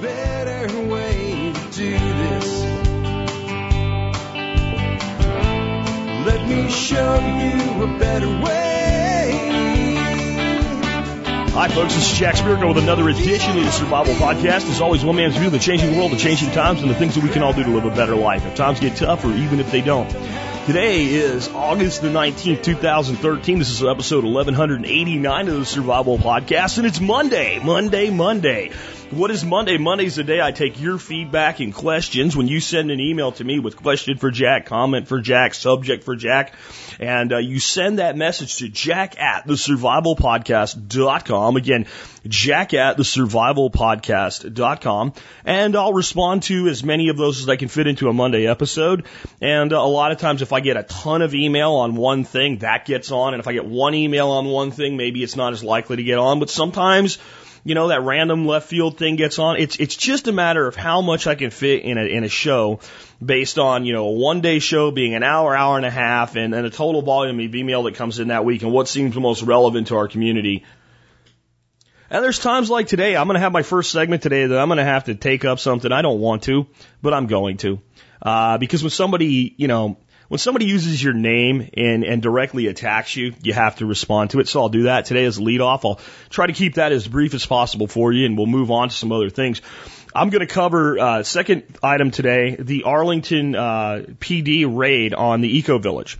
better way to do this. Let me show you a better way. Hi, folks. This is Jack Spirko with another edition of the Survival Podcast. As always, one man's view of the changing world, the changing times, and the things that we can all do to live a better life. If times get tough, or even if they don't. Today is August the 19th, 2013. This is episode 1189 of the Survival Podcast, and it's Monday, Monday, Monday. What is Monday? Monday's the day I take your feedback and questions when you send an email to me with question for Jack, comment for Jack, subject for Jack, and uh, you send that message to jack at thesurvivalpodcast.com. Again, jack at thesurvivalpodcast.com, and I'll respond to as many of those as I can fit into a Monday episode. And uh, a lot of times if I get a ton of email on one thing, that gets on, and if I get one email on one thing, maybe it's not as likely to get on, but sometimes you know, that random left field thing gets on. It's it's just a matter of how much I can fit in a in a show based on, you know, a one day show being an hour, hour and a half and, and a total volume of email that comes in that week and what seems the most relevant to our community. And there's times like today, I'm going to have my first segment today that I'm going to have to take up something I don't want to, but I'm going to. Uh, because when somebody, you know, when somebody uses your name and, and directly attacks you, you have to respond to it. So I'll do that today as a lead off. I'll try to keep that as brief as possible for you and we'll move on to some other things. I'm going to cover uh, second item today, the Arlington uh, PD raid on the Eco Village,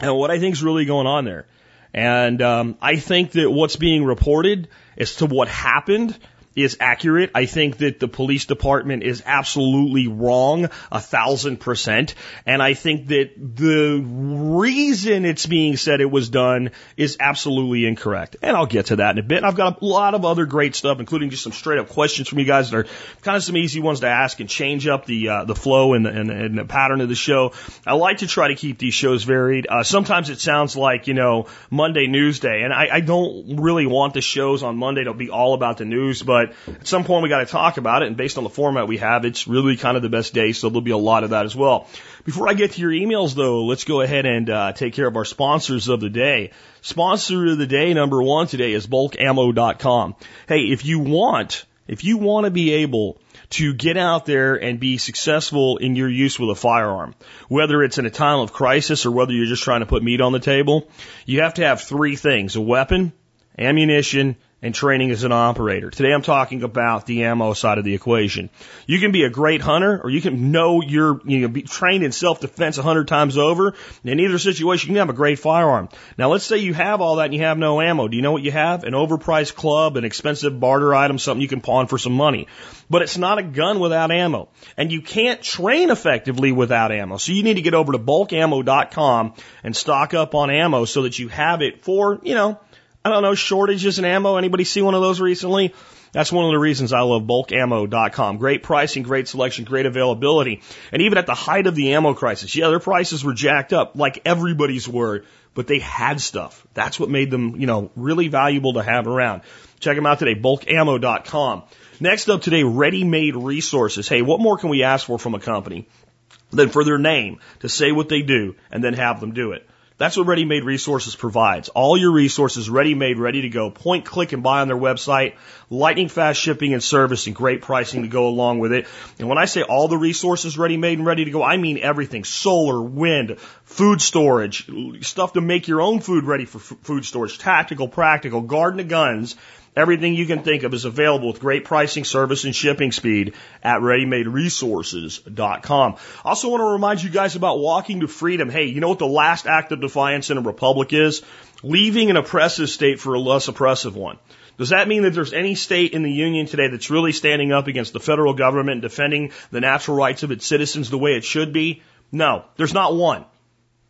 and what I think is really going on there. And um, I think that what's being reported as to what happened is accurate. I think that the police department is absolutely wrong, a thousand percent. And I think that the reason it's being said it was done is absolutely incorrect. And I'll get to that in a bit. I've got a lot of other great stuff, including just some straight up questions from you guys that are kind of some easy ones to ask and change up the uh, the flow and the, and, and the pattern of the show. I like to try to keep these shows varied. Uh, sometimes it sounds like you know Monday News Day, and I, I don't really want the shows on Monday to be all about the news, but at some point we got to talk about it. And based on the format we have, it's really kind of the best day. So there'll be a lot of that as well. Before I get to your emails though, let's go ahead and uh, take care of our sponsors of the day. Sponsor of the day number one today is bulkammo.com. Hey, if you want, if you want to be able to get out there and be successful in your use with a firearm, whether it's in a time of crisis or whether you're just trying to put meat on the table, you have to have three things, a weapon, ammunition, and training as an operator. Today I'm talking about the ammo side of the equation. You can be a great hunter or you can know you're, you know, be trained in self-defense a hundred times over. In either situation, you can have a great firearm. Now let's say you have all that and you have no ammo. Do you know what you have? An overpriced club, an expensive barter item, something you can pawn for some money. But it's not a gun without ammo. And you can't train effectively without ammo. So you need to get over to bulkammo.com and stock up on ammo so that you have it for, you know, I don't know, shortages in ammo. Anybody see one of those recently? That's one of the reasons I love bulkammo.com. Great pricing, great selection, great availability. And even at the height of the ammo crisis, yeah, their prices were jacked up like everybody's were, but they had stuff. That's what made them, you know, really valuable to have around. Check them out today, bulkammo.com. Next up today, ready-made resources. Hey, what more can we ask for from a company than for their name to say what they do and then have them do it? That's what Ready Made Resources provides. All your resources ready made, ready to go. Point, click, and buy on their website. Lightning fast shipping and service and great pricing to go along with it. And when I say all the resources ready made and ready to go, I mean everything. Solar, wind, food storage, stuff to make your own food ready for f- food storage, tactical, practical, garden to guns, Everything you can think of is available with great pricing, service, and shipping speed at ReadyMadeResources.com. I also want to remind you guys about walking to freedom. Hey, you know what the last act of defiance in a republic is? Leaving an oppressive state for a less oppressive one. Does that mean that there's any state in the union today that's really standing up against the federal government and defending the natural rights of its citizens the way it should be? No, there's not one.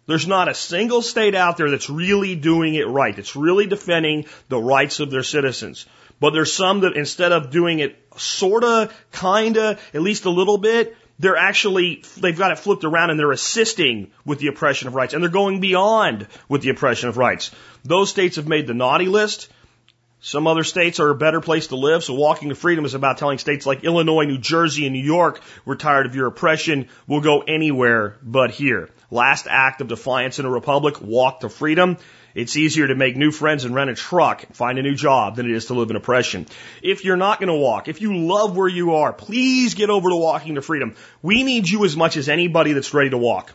There's not a single state out there that's really doing it right. That's really defending the rights of their citizens. But there's some that instead of doing it sorta, kinda, at least a little bit, they're actually, they've got it flipped around and they're assisting with the oppression of rights and they're going beyond with the oppression of rights. Those states have made the naughty list. Some other states are a better place to live, so walking to freedom is about telling states like Illinois, New Jersey, and New York, we're tired of your oppression. We'll go anywhere but here. Last act of defiance in a republic, walk to freedom. It's easier to make new friends and rent a truck find a new job than it is to live in oppression. If you're not going to walk, if you love where you are, please get over to walking to freedom. We need you as much as anybody that's ready to walk.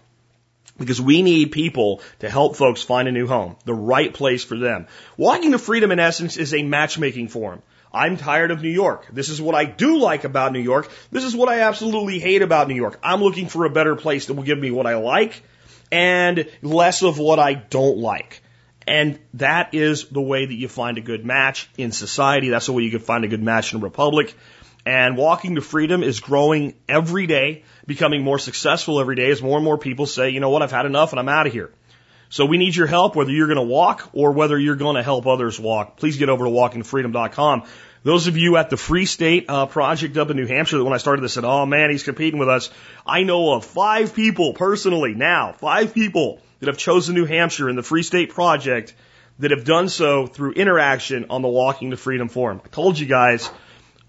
Because we need people to help folks find a new home, the right place for them. Walking to Freedom, in essence, is a matchmaking forum. I'm tired of New York. This is what I do like about New York. This is what I absolutely hate about New York. I'm looking for a better place that will give me what I like and less of what I don't like. And that is the way that you find a good match in society. That's the way you can find a good match in a republic. And walking to freedom is growing every day, becoming more successful every day as more and more people say, you know what, I've had enough and I'm out of here. So we need your help, whether you're going to walk or whether you're going to help others walk. Please get over to walkingtofreedom.com. Those of you at the Free State uh, Project up in New Hampshire that when I started this said, oh man, he's competing with us. I know of five people personally now, five people that have chosen New Hampshire in the Free State Project that have done so through interaction on the Walking to Freedom Forum. I told you guys,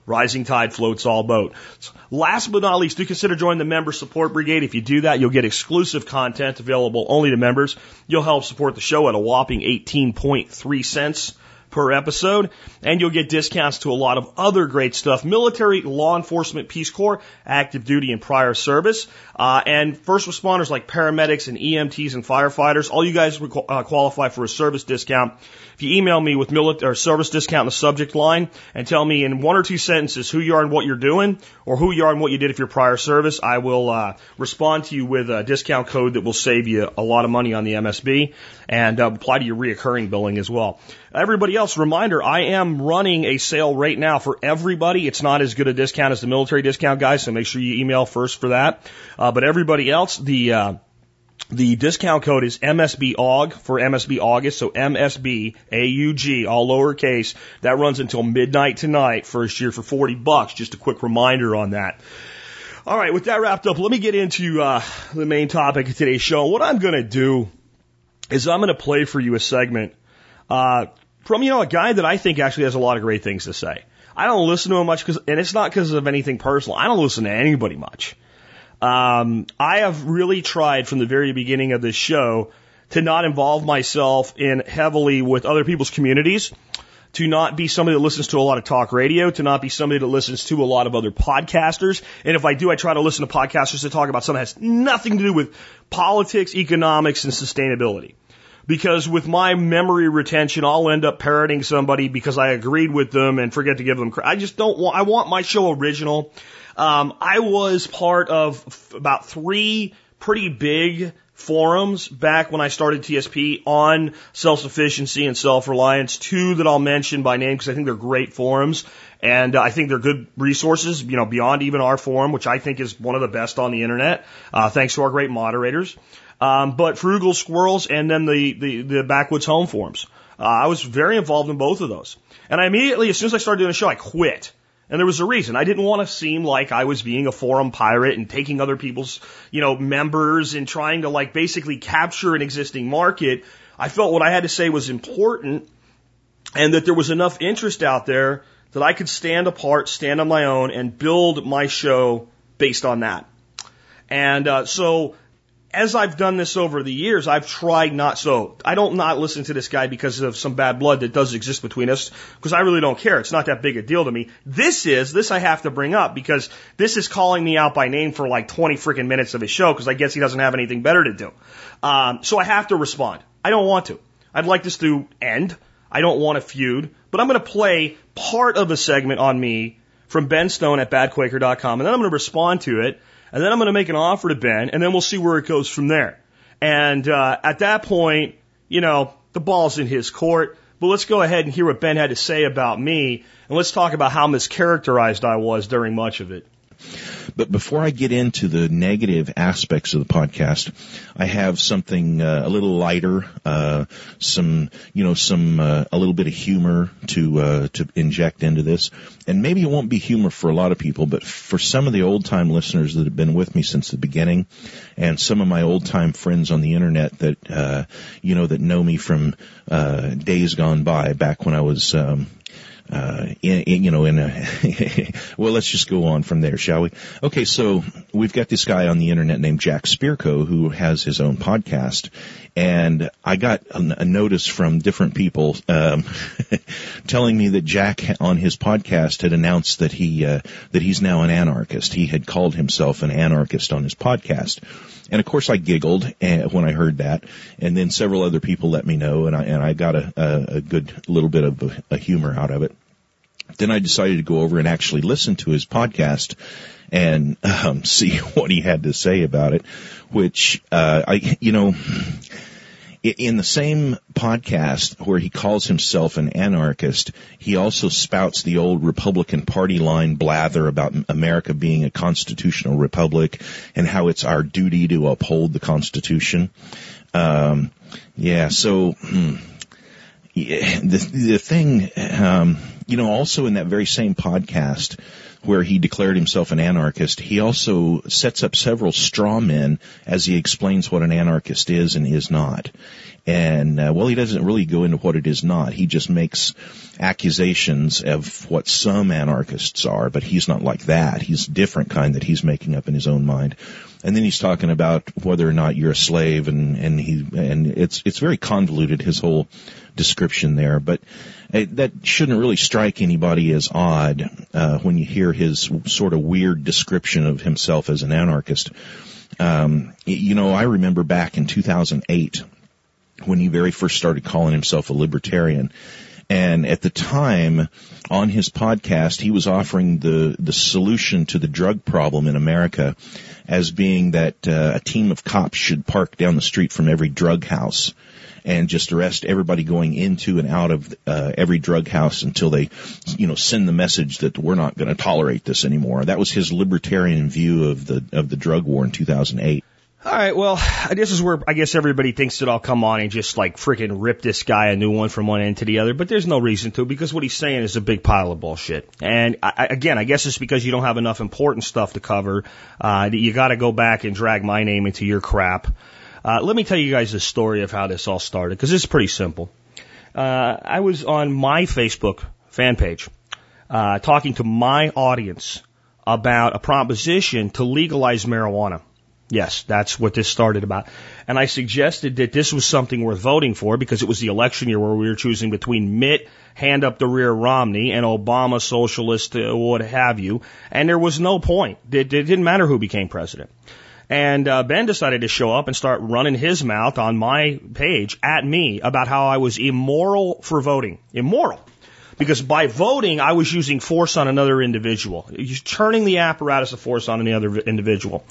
rising tide floats all boats. Last but not least, do consider joining the Member Support Brigade. If you do that, you'll get exclusive content available only to members. You'll help support the show at a whopping 18.3 cents per episode, and you'll get discounts to a lot of other great stuff. Military, law enforcement, Peace Corps, active duty and prior service, uh, and first responders like paramedics and EMTs and firefighters. All you guys uh, qualify for a service discount. If you email me with military service discount in the subject line and tell me in one or two sentences who you are and what you're doing, or who you are and what you did if you're prior service, I will uh, respond to you with a discount code that will save you a lot of money on the MSB and uh, apply to your reoccurring billing as well. Everybody else, reminder, I am running a sale right now for everybody. It's not as good a discount as the military discount, guys, so make sure you email first for that. Uh, but everybody else, the, uh, the discount code is MSBAUG for MSB August, so MSB AUG, all lowercase. That runs until midnight tonight, first year for 40 bucks. Just a quick reminder on that. All right, with that wrapped up, let me get into uh, the main topic of today's show. What I'm going to do is I'm going to play for you a segment uh, from, you know, a guy that I think actually has a lot of great things to say. I don't listen to him much because, and it's not because of anything personal. I don't listen to anybody much. Um, I have really tried from the very beginning of this show to not involve myself in heavily with other people's communities, to not be somebody that listens to a lot of talk radio, to not be somebody that listens to a lot of other podcasters. And if I do, I try to listen to podcasters that talk about something that has nothing to do with politics, economics, and sustainability because with my memory retention, I'll end up parroting somebody because I agreed with them and forget to give them credit. I just don't want, I want my show original. Um, I was part of about three pretty big forums back when I started TSP on self-sufficiency and self-reliance. Two that I'll mention by name because I think they're great forums and uh, I think they're good resources, you know, beyond even our forum, which I think is one of the best on the internet, uh, thanks to our great moderators. Um, but Frugal Squirrels and then the, the, the Backwoods Home Forums. Uh, I was very involved in both of those. And I immediately, as soon as I started doing a show, I quit. And there was a reason. I didn't want to seem like I was being a forum pirate and taking other people's, you know, members and trying to like basically capture an existing market. I felt what I had to say was important and that there was enough interest out there that I could stand apart, stand on my own, and build my show based on that. And uh, so as I've done this over the years, I've tried not so. I don't not listen to this guy because of some bad blood that does exist between us, because I really don't care. It's not that big a deal to me. This is, this I have to bring up because this is calling me out by name for like 20 freaking minutes of his show because I guess he doesn't have anything better to do. Um, so I have to respond. I don't want to. I'd like this to end. I don't want to feud, but I'm going to play part of a segment on me from Ben Stone at badquaker.com and then I'm going to respond to it and then I'm going to make an offer to Ben, and then we'll see where it goes from there. And uh, at that point, you know, the ball's in his court. But let's go ahead and hear what Ben had to say about me, and let's talk about how mischaracterized I was during much of it. But before I get into the negative aspects of the podcast, I have something uh, a little lighter, uh, some you know some uh, a little bit of humor to uh, to inject into this, and maybe it won't be humor for a lot of people, but for some of the old time listeners that have been with me since the beginning, and some of my old time friends on the internet that uh, you know that know me from uh, days gone by, back when I was. Um, uh, in, in, you know, in a, well, let's just go on from there, shall we? Okay, so we've got this guy on the internet named Jack Spirko who has his own podcast, and I got a, a notice from different people um, telling me that Jack on his podcast had announced that he uh, that he's now an anarchist. He had called himself an anarchist on his podcast. And of course I giggled eh, when I heard that, and then several other people let me know, and I, and I got a, a, a good little bit of a, a humor out of it. Then I decided to go over and actually listen to his podcast and um, see what he had to say about it, which uh, I, you know, in the same podcast where he calls himself an anarchist, he also spouts the old Republican Party line blather about America being a constitutional republic and how it's our duty to uphold the Constitution. Um, yeah, so hmm, yeah, the the thing, um, you know, also in that very same podcast where he declared himself an anarchist, he also sets up several straw men as he explains what an anarchist is and is not. And uh, well, he doesn't really go into what it is not. He just makes accusations of what some anarchists are, but he's not like that. He's a different kind that he's making up in his own mind. And then he's talking about whether or not you're a slave, and and he and it's it's very convoluted his whole description there, but uh, that shouldn't really strike anybody as odd uh, when you hear his sort of weird description of himself as an anarchist. Um, you know, I remember back in 2008 when he very first started calling himself a libertarian. And at the time, on his podcast, he was offering the, the solution to the drug problem in America as being that uh, a team of cops should park down the street from every drug house and just arrest everybody going into and out of uh, every drug house until they, you know, send the message that we're not going to tolerate this anymore. That was his libertarian view of the of the drug war in 2008. All right, well, this is where I guess everybody thinks that I'll come on and just like freaking rip this guy a new one from one end to the other, but there's no reason to because what he's saying is a big pile of bullshit. And I, again, I guess it's because you don't have enough important stuff to cover. Uh, that you got to go back and drag my name into your crap. Uh, let me tell you guys the story of how this all started because it's pretty simple. Uh, I was on my Facebook fan page uh, talking to my audience about a proposition to legalize marijuana. Yes, that's what this started about. And I suggested that this was something worth voting for because it was the election year where we were choosing between Mitt, hand up the rear Romney, and Obama, socialist, uh, what have you. And there was no point. It, it didn't matter who became president. And uh, Ben decided to show up and start running his mouth on my page at me about how I was immoral for voting. Immoral. Because by voting, I was using force on another individual. Turning the apparatus of force on another individual.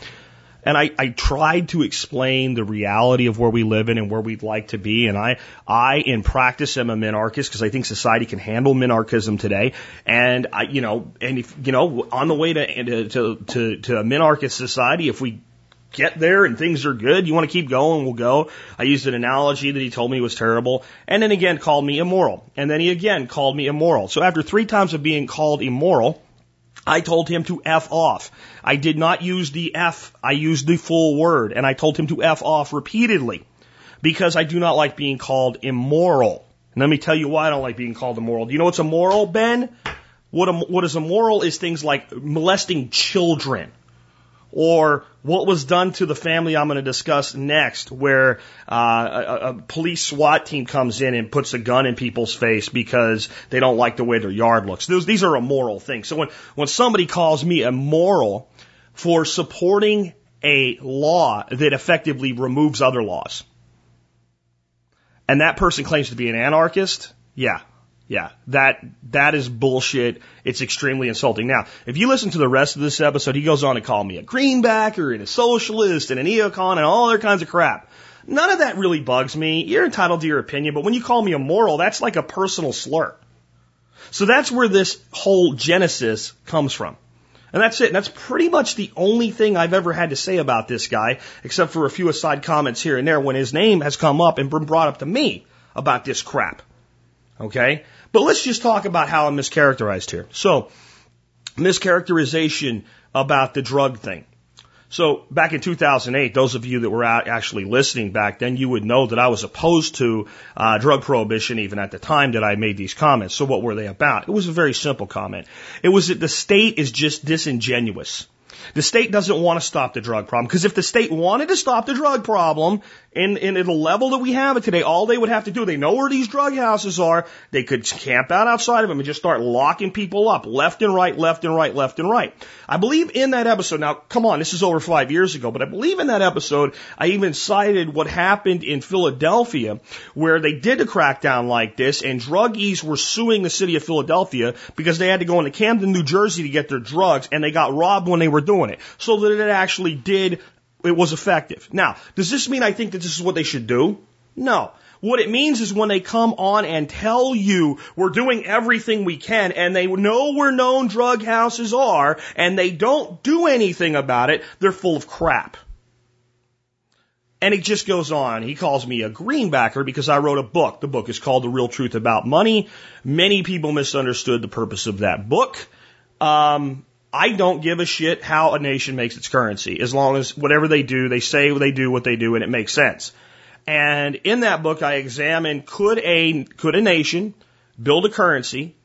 And I, I tried to explain the reality of where we live in and where we'd like to be. And I, I in practice am a minarchist because I think society can handle minarchism today. And I, you know, and if, you know, on the way to, to, to, to a minarchist society, if we get there and things are good, you want to keep going, we'll go. I used an analogy that he told me was terrible. And then again called me immoral. And then he again called me immoral. So after three times of being called immoral, I told him to F off. I did not use the F, I used the full word, and I told him to F off repeatedly because I do not like being called immoral. And let me tell you why I don't like being called immoral. Do you know what's immoral, Ben? What, what is immoral is things like molesting children or what was done to the family I'm going to discuss next, where uh, a, a police SWAT team comes in and puts a gun in people's face because they don't like the way their yard looks. Those, these are immoral things. So when, when somebody calls me immoral for supporting a law that effectively removes other laws, and that person claims to be an anarchist, yeah, yeah, that that is bullshit. It's extremely insulting. Now, if you listen to the rest of this episode, he goes on to call me a greenbacker and a socialist and an neocon and all other kinds of crap. None of that really bugs me. You're entitled to your opinion, but when you call me a moral, that's like a personal slur. So that's where this whole genesis comes from. And that's it. And that's pretty much the only thing I've ever had to say about this guy, except for a few aside comments here and there when his name has come up and been brought up to me about this crap. Okay? But let's just talk about how I'm mischaracterized here. So, mischaracterization about the drug thing. So back in 2008, those of you that were out actually listening back then, you would know that I was opposed to uh, drug prohibition even at the time that I made these comments. So what were they about? It was a very simple comment. It was that the state is just disingenuous. The state doesn't want to stop the drug problem because if the state wanted to stop the drug problem in, in the level that we have it today, all they would have to do, they know where these drug houses are, they could camp out outside of them and just start locking people up left and right, left and right, left and right. I believe in that episode, now come on, this is over five years ago, but I believe in that episode, I even cited what happened in Philadelphia where they did a crackdown like this and druggies were suing the city of Philadelphia because they had to go into Camden, New Jersey to get their drugs and they got robbed when they were doing it. So that it actually did it was effective. Now, does this mean I think that this is what they should do? No. What it means is when they come on and tell you we're doing everything we can and they know where known drug houses are and they don't do anything about it, they're full of crap. And it just goes on. He calls me a greenbacker because I wrote a book. The book is called The Real Truth About Money. Many people misunderstood the purpose of that book. Um, I don't give a shit how a nation makes its currency, as long as whatever they do, they say they do what they do, and it makes sense. And in that book, I examine could a could a nation build a currency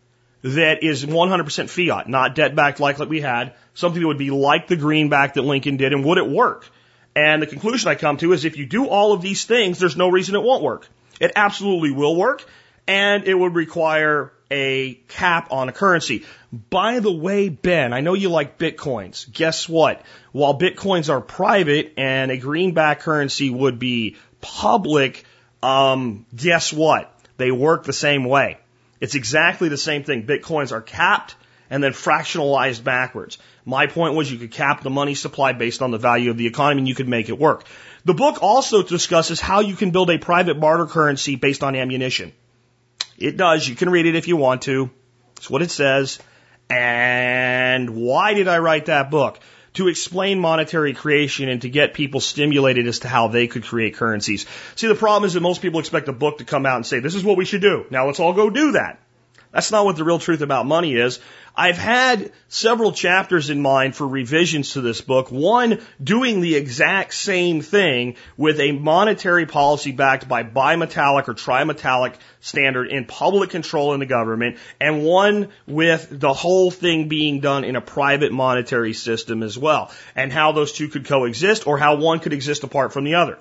that is 100% fiat, not debt backed like, like we had, something that would be like the greenback that Lincoln did, and would it work? And the conclusion I come to is if you do all of these things, there's no reason it won't work. It absolutely will work, and it would require a cap on a currency. By the way, Ben, I know you like bitcoins. Guess what? While bitcoins are private and a greenback currency would be public, um, guess what? They work the same way. It's exactly the same thing. Bitcoins are capped and then fractionalized backwards. My point was you could cap the money supply based on the value of the economy and you could make it work. The book also discusses how you can build a private barter currency based on ammunition. It does. You can read it if you want to. It's what it says. And why did I write that book? To explain monetary creation and to get people stimulated as to how they could create currencies. See, the problem is that most people expect a book to come out and say, this is what we should do. Now let's all go do that. That's not what the real truth about money is. I've had several chapters in mind for revisions to this book. One doing the exact same thing with a monetary policy backed by bimetallic or trimetallic standard in public control in the government, and one with the whole thing being done in a private monetary system as well, and how those two could coexist or how one could exist apart from the other.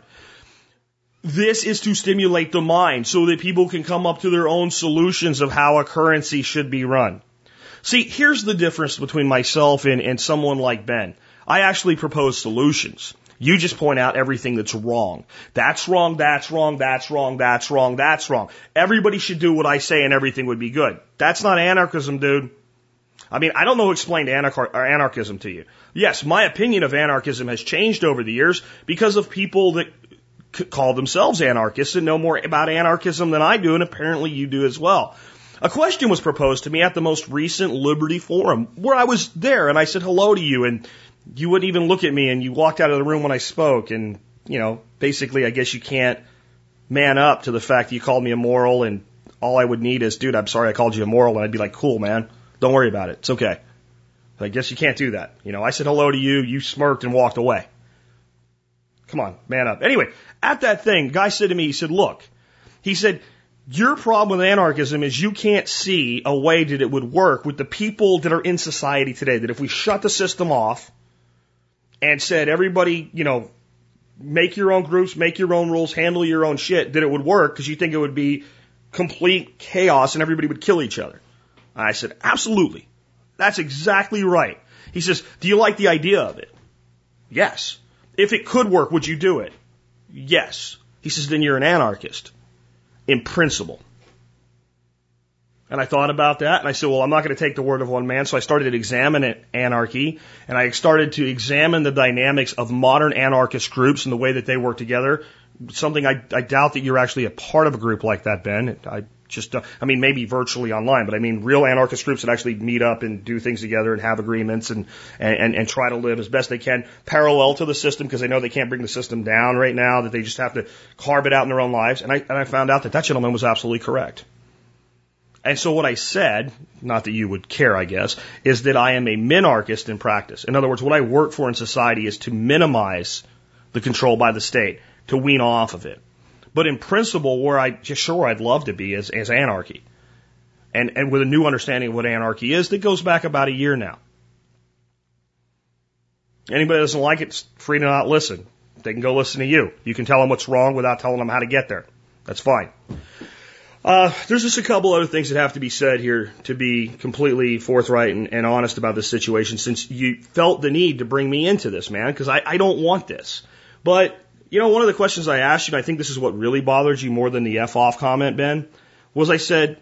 This is to stimulate the mind so that people can come up to their own solutions of how a currency should be run. See, here's the difference between myself and, and someone like Ben. I actually propose solutions. You just point out everything that's wrong. That's wrong, that's wrong, that's wrong, that's wrong, that's wrong. Everybody should do what I say and everything would be good. That's not anarchism, dude. I mean, I don't know who explained anarch- anarchism to you. Yes, my opinion of anarchism has changed over the years because of people that call themselves anarchists and know more about anarchism than I do, and apparently you do as well. A question was proposed to me at the most recent Liberty Forum where I was there and I said hello to you and you wouldn't even look at me and you walked out of the room when I spoke and, you know, basically I guess you can't man up to the fact that you called me immoral and all I would need is, dude, I'm sorry I called you immoral and I'd be like, cool, man. Don't worry about it. It's okay. But I guess you can't do that. You know, I said hello to you, you smirked and walked away. Come on, man up. Anyway, at that thing, guy said to me, he said, look, he said, your problem with anarchism is you can't see a way that it would work with the people that are in society today. That if we shut the system off and said everybody, you know, make your own groups, make your own rules, handle your own shit, that it would work because you think it would be complete chaos and everybody would kill each other. I said, absolutely. That's exactly right. He says, do you like the idea of it? Yes. If it could work, would you do it? Yes. He says, then you're an anarchist in principle. And I thought about that and I said, well, I'm not going to take the word of one man. So I started to examine anarchy and I started to examine the dynamics of modern anarchist groups and the way that they work together. Something I, I doubt that you're actually a part of a group like that, Ben. I just, I mean, maybe virtually online, but I mean, real anarchist groups that actually meet up and do things together and have agreements and, and, and try to live as best they can parallel to the system because they know they can't bring the system down right now, that they just have to carve it out in their own lives. And I, and I found out that that gentleman was absolutely correct. And so what I said, not that you would care, I guess, is that I am a minarchist in practice. In other words, what I work for in society is to minimize the control by the state, to wean off of it. But in principle, where I just sure I'd love to be is, is anarchy. And, and with a new understanding of what anarchy is that goes back about a year now. Anybody that doesn't like it, it's free to not listen. They can go listen to you. You can tell them what's wrong without telling them how to get there. That's fine. Uh, there's just a couple other things that have to be said here to be completely forthright and, and honest about this situation since you felt the need to bring me into this, man, because I, I don't want this. But, you know, one of the questions I asked you, and I think this is what really bothers you more than the F off comment, Ben, was I said,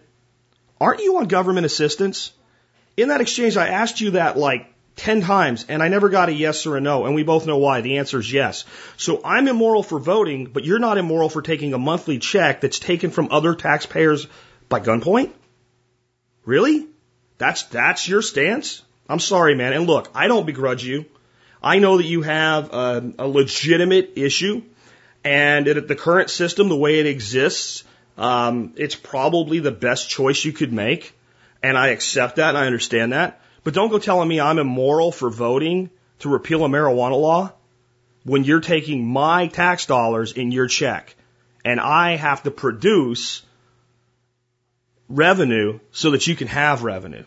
aren't you on government assistance? In that exchange, I asked you that like 10 times and I never got a yes or a no. And we both know why. The answer is yes. So I'm immoral for voting, but you're not immoral for taking a monthly check that's taken from other taxpayers by gunpoint? Really? That's, that's your stance? I'm sorry, man. And look, I don't begrudge you. I know that you have a, a legitimate issue and at the current system, the way it exists, um, it's probably the best choice you could make. And I accept that and I understand that. But don't go telling me I'm immoral for voting to repeal a marijuana law when you're taking my tax dollars in your check and I have to produce revenue so that you can have revenue.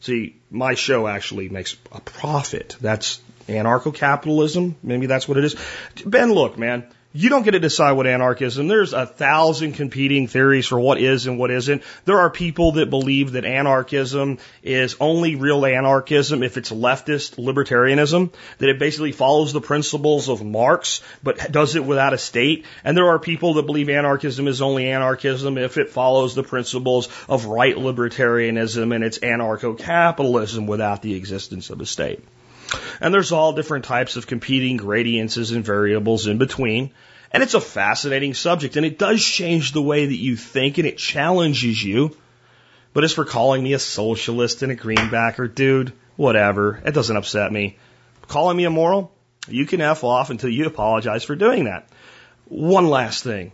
See, my show actually makes a profit. That's anarcho capitalism. Maybe that's what it is. Ben, look, man, you don't get to decide what anarchism. There's a thousand competing theories for what is and what isn't. There are people that believe that anarchism is only real anarchism if it's leftist libertarianism, that it basically follows the principles of Marx, but does it without a state. And there are people that believe anarchism is only anarchism if it follows the principles of right libertarianism and it's anarcho-capitalism without the existence of a state. And there's all different types of competing gradients and variables in between. And it's a fascinating subject and it does change the way that you think and it challenges you. But as for calling me a socialist and a greenbacker, dude, whatever. It doesn't upset me. Calling me immoral? You can F off until you apologize for doing that. One last thing.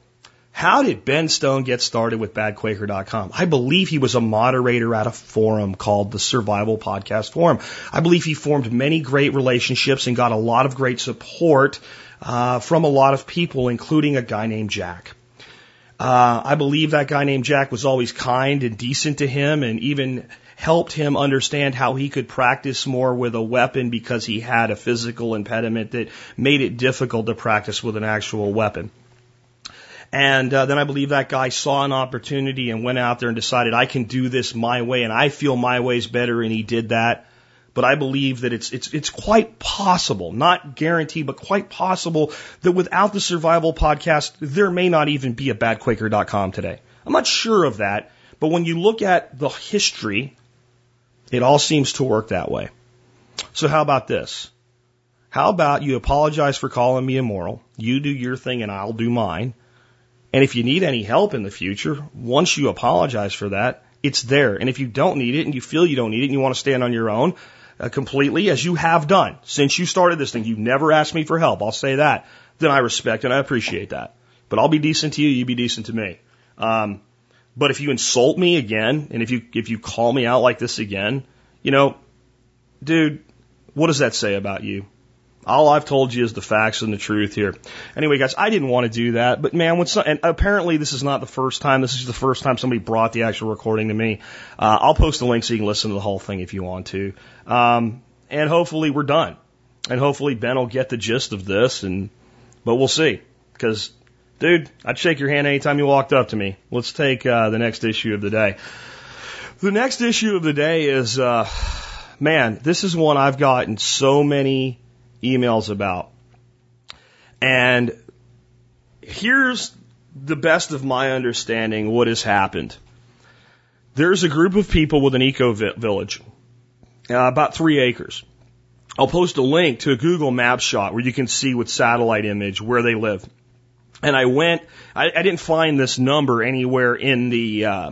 How did Ben Stone get started with badquaker.com? I believe he was a moderator at a forum called the Survival Podcast Forum. I believe he formed many great relationships and got a lot of great support uh, from a lot of people, including a guy named Jack. Uh, I believe that guy named Jack was always kind and decent to him and even helped him understand how he could practice more with a weapon because he had a physical impediment that made it difficult to practice with an actual weapon. And uh, then I believe that guy saw an opportunity and went out there and decided I can do this my way, and I feel my way's better, and he did that. But I believe that it's it's it's quite possible, not guaranteed, but quite possible that without the survival podcast, there may not even be a badquaker.com today. I'm not sure of that, but when you look at the history, it all seems to work that way. So how about this? How about you apologize for calling me immoral? You do your thing and I'll do mine. And if you need any help in the future, once you apologize for that, it's there. And if you don't need it and you feel you don't need it and you want to stand on your own uh, completely, as you have done since you started this thing, you've never asked me for help. I'll say that. Then I respect and I appreciate that. But I'll be decent to you. You be decent to me. Um, but if you insult me again, and if you if you call me out like this again, you know, dude, what does that say about you? All I've told you is the facts and the truth here. Anyway, guys, I didn't want to do that, but man, when some, and apparently this is not the first time. This is the first time somebody brought the actual recording to me. Uh, I'll post the link so you can listen to the whole thing if you want to. Um, and hopefully we're done. And hopefully Ben will get the gist of this and, but we'll see. Cause, dude, I'd shake your hand anytime you walked up to me. Let's take, uh, the next issue of the day. The next issue of the day is, uh, man, this is one I've gotten so many emails about. And here's the best of my understanding what has happened. There's a group of people with an eco village, uh, about three acres. I'll post a link to a Google Maps shot where you can see with satellite image where they live. And I went, I, I didn't find this number anywhere in the, uh,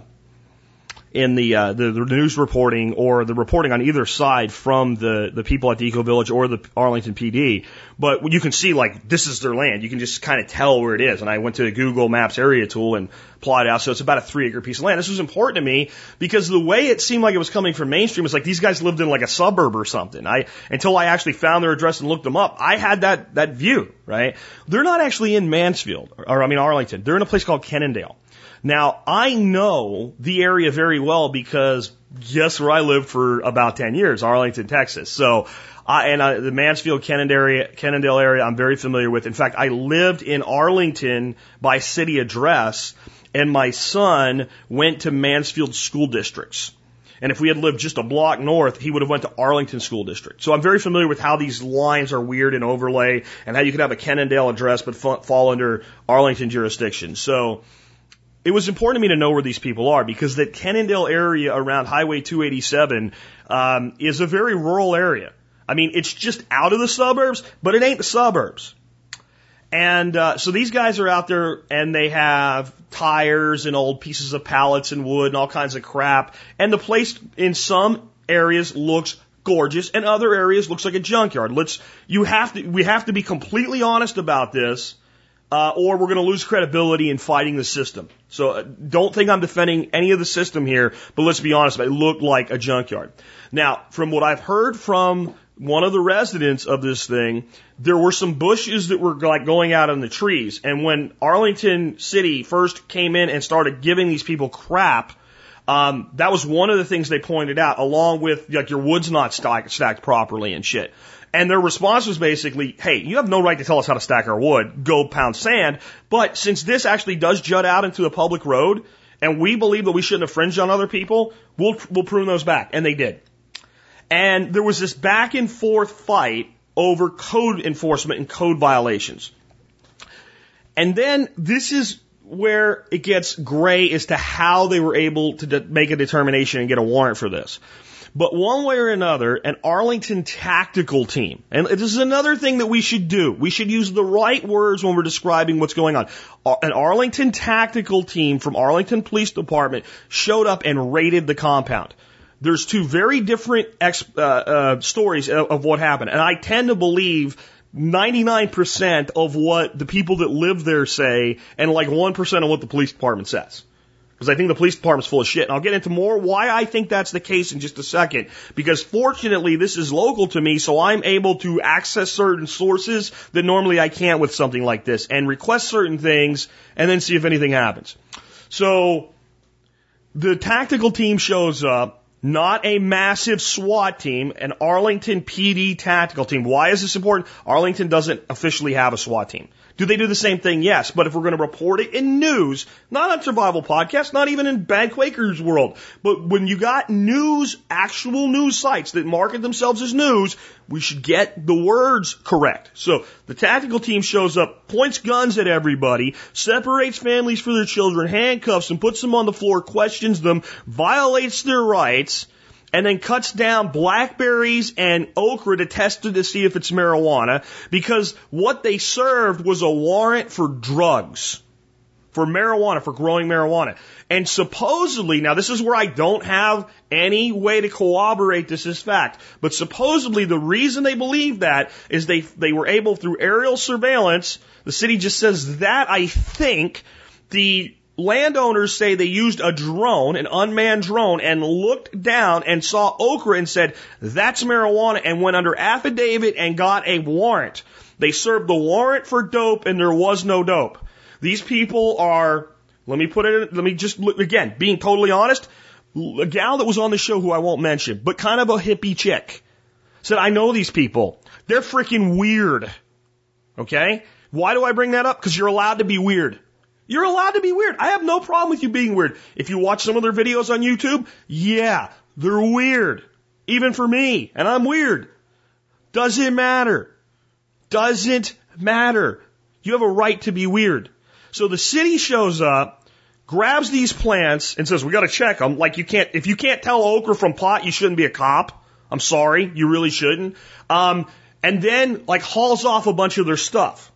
in the, uh, the the news reporting or the reporting on either side from the the people at the Eco Village or the Arlington PD. But you can see like this is their land. You can just kind of tell where it is. And I went to the Google Maps area tool and plotted out. So it's about a three acre piece of land. This was important to me because the way it seemed like it was coming from mainstream was like these guys lived in like a suburb or something. I until I actually found their address and looked them up, I had that that view. Right? They're not actually in Mansfield or, I mean Arlington. They're in a place called Kennedale. Now, I know the area very well because guess where I lived for about 10 years? Arlington, Texas. So, I, and I, the Mansfield, Kennedale area, I'm very familiar with. In fact, I lived in Arlington by city address, and my son went to Mansfield school districts. And if we had lived just a block north, he would have went to Arlington School District. So I'm very familiar with how these lines are weird and overlay, and how you could have a Kennedale address but fall under Arlington jurisdiction. So it was important to me to know where these people are because the Kennedale area around Highway 287 um, is a very rural area. I mean, it's just out of the suburbs, but it ain't the suburbs. And uh, so these guys are out there and they have tires and old pieces of pallets and wood and all kinds of crap. And the place in some areas looks gorgeous and other areas looks like a junkyard. Let's you have to we have to be completely honest about this uh, or we're going to lose credibility in fighting the system. So uh, don't think I'm defending any of the system here, but let's be honest, it looked like a junkyard. Now, from what I've heard from one of the residents of this thing, there were some bushes that were like going out in the trees. And when Arlington City first came in and started giving these people crap, um, that was one of the things they pointed out, along with like your wood's not stacked, stacked properly and shit. And their response was basically, hey, you have no right to tell us how to stack our wood. Go pound sand. But since this actually does jut out into a public road, and we believe that we shouldn't infringe on other people, we'll, we'll prune those back. And they did. And there was this back and forth fight over code enforcement and code violations. And then this is where it gets gray as to how they were able to de- make a determination and get a warrant for this. But one way or another, an Arlington tactical team, and this is another thing that we should do. We should use the right words when we're describing what's going on. An Arlington tactical team from Arlington Police Department showed up and raided the compound. There's two very different ex, uh, uh, stories of, of what happened, and I tend to believe 99% of what the people that live there say, and like 1% of what the police department says. Because I think the police department's full of shit. And I'll get into more why I think that's the case in just a second. Because fortunately, this is local to me, so I'm able to access certain sources that normally I can't with something like this and request certain things and then see if anything happens. So, the tactical team shows up, not a massive SWAT team, an Arlington PD tactical team. Why is this important? Arlington doesn't officially have a SWAT team. Do they do the same thing? Yes. But if we're going to report it in news, not on survival podcasts, not even in Bad Quakers world, but when you got news, actual news sites that market themselves as news, we should get the words correct. So the tactical team shows up, points guns at everybody, separates families for their children, handcuffs them, puts them on the floor, questions them, violates their rights, and then cuts down blackberries and okra to test it to see if it's marijuana because what they served was a warrant for drugs. For marijuana, for growing marijuana. And supposedly, now this is where I don't have any way to corroborate this as fact, but supposedly the reason they believe that is they, they were able through aerial surveillance, the city just says that I think the landowners say they used a drone, an unmanned drone, and looked down and saw okra and said, that's marijuana, and went under affidavit and got a warrant. They served the warrant for dope and there was no dope. These people are, let me put it, let me just, again, being totally honest, a gal that was on the show who I won't mention, but kind of a hippie chick, said, I know these people. They're freaking weird. Okay? Why do I bring that up? Because you're allowed to be weird. You're allowed to be weird. I have no problem with you being weird. If you watch some of their videos on YouTube, yeah, they're weird. Even for me. And I'm weird. Doesn't matter. Doesn't matter. You have a right to be weird. So the city shows up, grabs these plants, and says, we gotta check them. Like you can't, if you can't tell okra from pot, you shouldn't be a cop. I'm sorry. You really shouldn't. Um, and then like hauls off a bunch of their stuff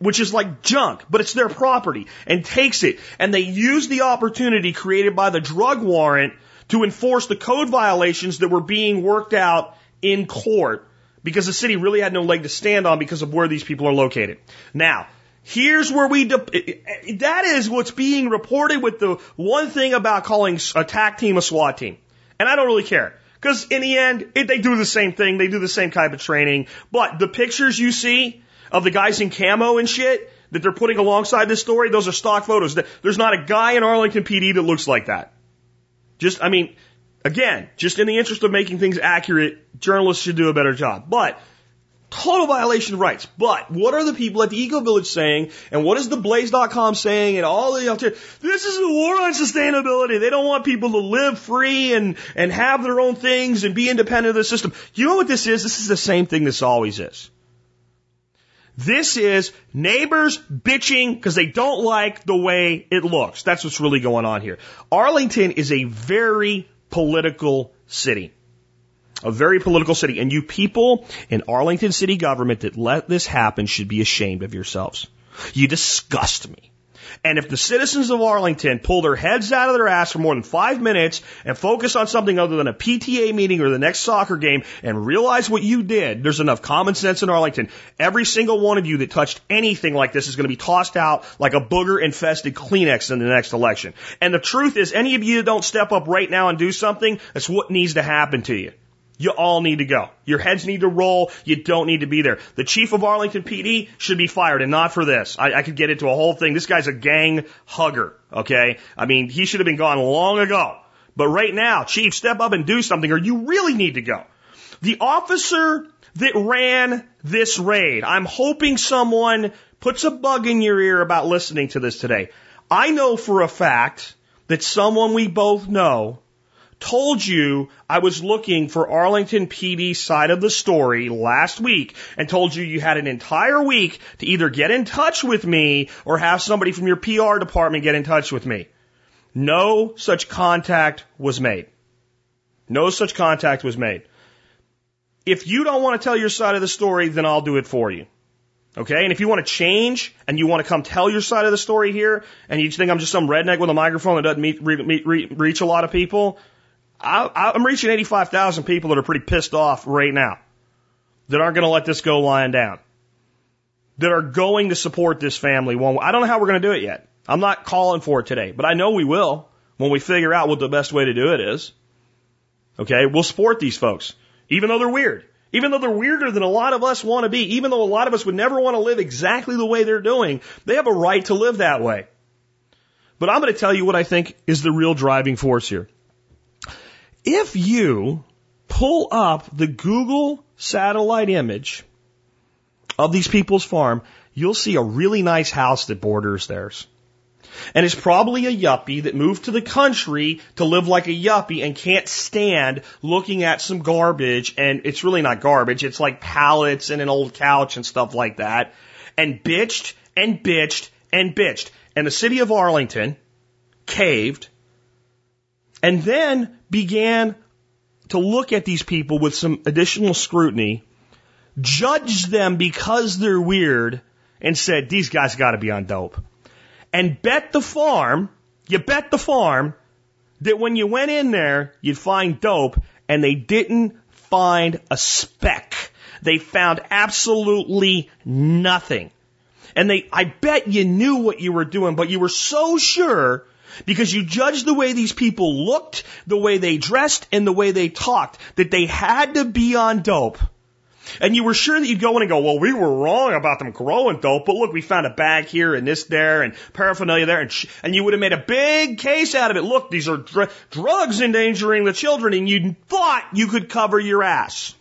which is like junk, but it's their property, and takes it. And they use the opportunity created by the drug warrant to enforce the code violations that were being worked out in court because the city really had no leg to stand on because of where these people are located. Now, here's where we, de- that is what's being reported with the one thing about calling a TAC team a SWAT team. And I don't really care. Because in the end, it, they do the same thing. They do the same type of training. But the pictures you see of the guys in camo and shit that they're putting alongside this story, those are stock photos. There's not a guy in Arlington PD that looks like that. Just, I mean, again, just in the interest of making things accurate, journalists should do a better job. But total violation of rights. But what are the people at the Eco Village saying? And what is the Blaze.com saying? And all the other, this is a war on sustainability. They don't want people to live free and, and have their own things and be independent of the system. You know what this is? This is the same thing this always is. This is neighbors bitching because they don't like the way it looks. That's what's really going on here. Arlington is a very political city. A very political city. And you people in Arlington city government that let this happen should be ashamed of yourselves. You disgust me. And if the citizens of Arlington pull their heads out of their ass for more than five minutes and focus on something other than a PTA meeting or the next soccer game and realize what you did, there's enough common sense in Arlington. Every single one of you that touched anything like this is going to be tossed out like a booger infested Kleenex in the next election. And the truth is, any of you that don't step up right now and do something, that's what needs to happen to you. You all need to go. Your heads need to roll. You don't need to be there. The chief of Arlington PD should be fired and not for this. I, I could get into a whole thing. This guy's a gang hugger. Okay. I mean, he should have been gone long ago. But right now, chief, step up and do something or you really need to go. The officer that ran this raid, I'm hoping someone puts a bug in your ear about listening to this today. I know for a fact that someone we both know told you I was looking for Arlington PD side of the story last week and told you you had an entire week to either get in touch with me or have somebody from your PR department get in touch with me. No such contact was made. No such contact was made. If you don't want to tell your side of the story, then I'll do it for you. Okay? And if you want to change and you want to come tell your side of the story here and you think I'm just some redneck with a microphone that doesn't meet, meet, reach a lot of people, I, I'm reaching 85,000 people that are pretty pissed off right now that aren't going to let this go lying down, that are going to support this family. One, I don't know how we're going to do it yet. I'm not calling for it today, but I know we will when we figure out what the best way to do it is. Okay, we'll support these folks, even though they're weird. Even though they're weirder than a lot of us want to be, even though a lot of us would never want to live exactly the way they're doing, they have a right to live that way. But I'm going to tell you what I think is the real driving force here. If you pull up the Google satellite image of these people's farm, you'll see a really nice house that borders theirs. And it's probably a yuppie that moved to the country to live like a yuppie and can't stand looking at some garbage. And it's really not garbage. It's like pallets and an old couch and stuff like that. And bitched and bitched and bitched. And the city of Arlington caved and then began to look at these people with some additional scrutiny, judge them because they're weird, and said, these guys gotta be on dope. And bet the farm, you bet the farm, that when you went in there, you'd find dope, and they didn't find a speck. They found absolutely nothing. And they, I bet you knew what you were doing, but you were so sure because you judged the way these people looked, the way they dressed, and the way they talked, that they had to be on dope. And you were sure that you'd go in and go, well, we were wrong about them growing dope, but look, we found a bag here and this there and paraphernalia there, and, sh- and you would have made a big case out of it. Look, these are dr- drugs endangering the children, and you thought you could cover your ass.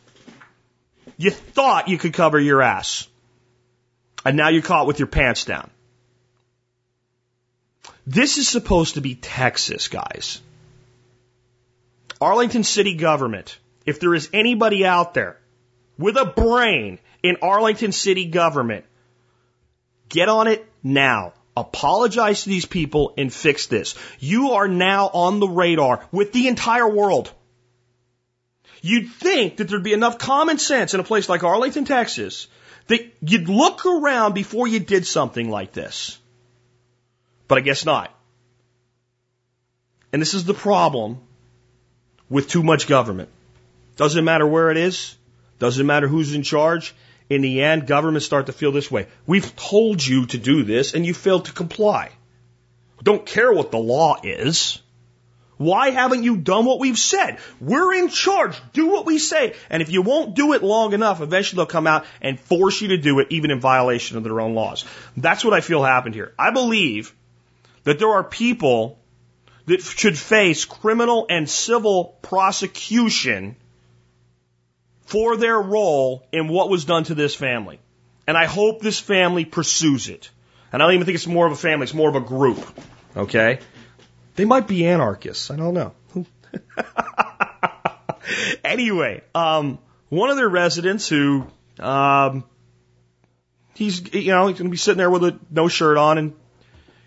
You thought you could cover your ass. And now you're caught with your pants down. This is supposed to be Texas, guys. Arlington city government, if there is anybody out there with a brain in Arlington city government, get on it now. Apologize to these people and fix this. You are now on the radar with the entire world. You'd think that there'd be enough common sense in a place like Arlington, Texas, that you'd look around before you did something like this. But I guess not. And this is the problem with too much government. Doesn't matter where it is. Doesn't matter who's in charge. In the end, governments start to feel this way. We've told you to do this and you failed to comply. Don't care what the law is. Why haven't you done what we've said? We're in charge. Do what we say. And if you won't do it long enough, eventually they'll come out and force you to do it, even in violation of their own laws. That's what I feel happened here. I believe that there are people that should face criminal and civil prosecution for their role in what was done to this family. And I hope this family pursues it. And I don't even think it's more of a family, it's more of a group. Okay? They might be anarchists. I don't know. anyway, um, one of their residents who, um, he's, you know, he's going to be sitting there with a no shirt on and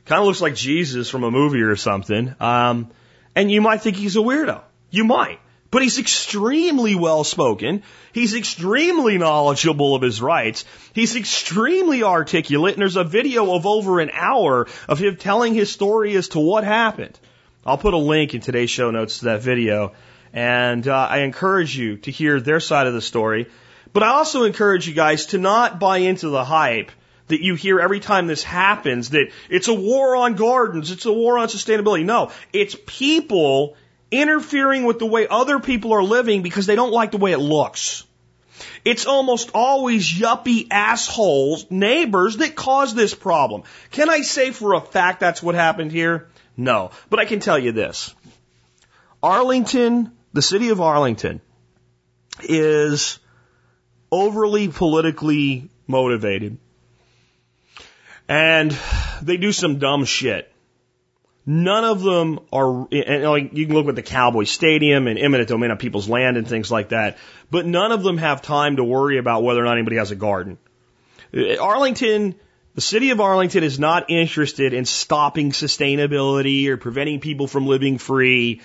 kind of looks like Jesus from a movie or something. Um, and you might think he's a weirdo. You might. But he's extremely well spoken. He's extremely knowledgeable of his rights. He's extremely articulate, and there's a video of over an hour of him telling his story as to what happened. I'll put a link in today's show notes to that video, and uh, I encourage you to hear their side of the story. But I also encourage you guys to not buy into the hype that you hear every time this happens that it's a war on gardens, it's a war on sustainability. No, it's people interfering with the way other people are living because they don't like the way it looks. It's almost always yuppie assholes, neighbors that cause this problem. Can I say for a fact that's what happened here? No. But I can tell you this. Arlington, the city of Arlington, is overly politically motivated. And they do some dumb shit. None of them are, and like you can look at the Cowboy Stadium and eminent domain on people's land and things like that, but none of them have time to worry about whether or not anybody has a garden. Arlington, the city of Arlington is not interested in stopping sustainability or preventing people from living free.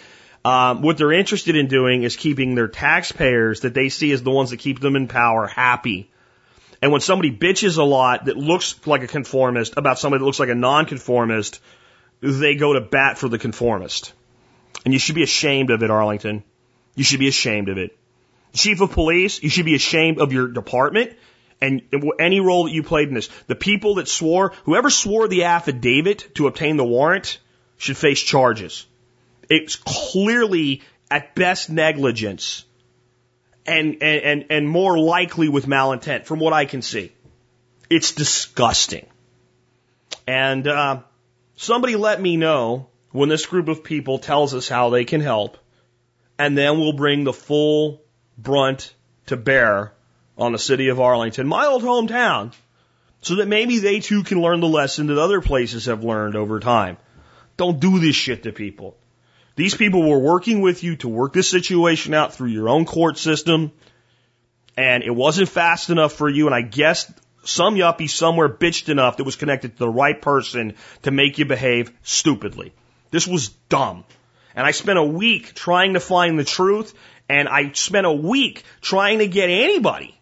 Um, what they're interested in doing is keeping their taxpayers that they see as the ones that keep them in power happy. And when somebody bitches a lot that looks like a conformist about somebody that looks like a nonconformist, they go to bat for the conformist. And you should be ashamed of it, Arlington. You should be ashamed of it. Chief of police, you should be ashamed of your department and any role that you played in this. The people that swore, whoever swore the affidavit to obtain the warrant should face charges. It's clearly at best negligence and, and, and, more likely with malintent from what I can see. It's disgusting. And, uh, Somebody let me know when this group of people tells us how they can help, and then we'll bring the full brunt to bear on the city of Arlington, my old hometown, so that maybe they too can learn the lesson that other places have learned over time. Don't do this shit to people. These people were working with you to work this situation out through your own court system, and it wasn't fast enough for you, and I guess some yuppie somewhere bitched enough that was connected to the right person to make you behave stupidly. This was dumb. And I spent a week trying to find the truth, and I spent a week trying to get anybody,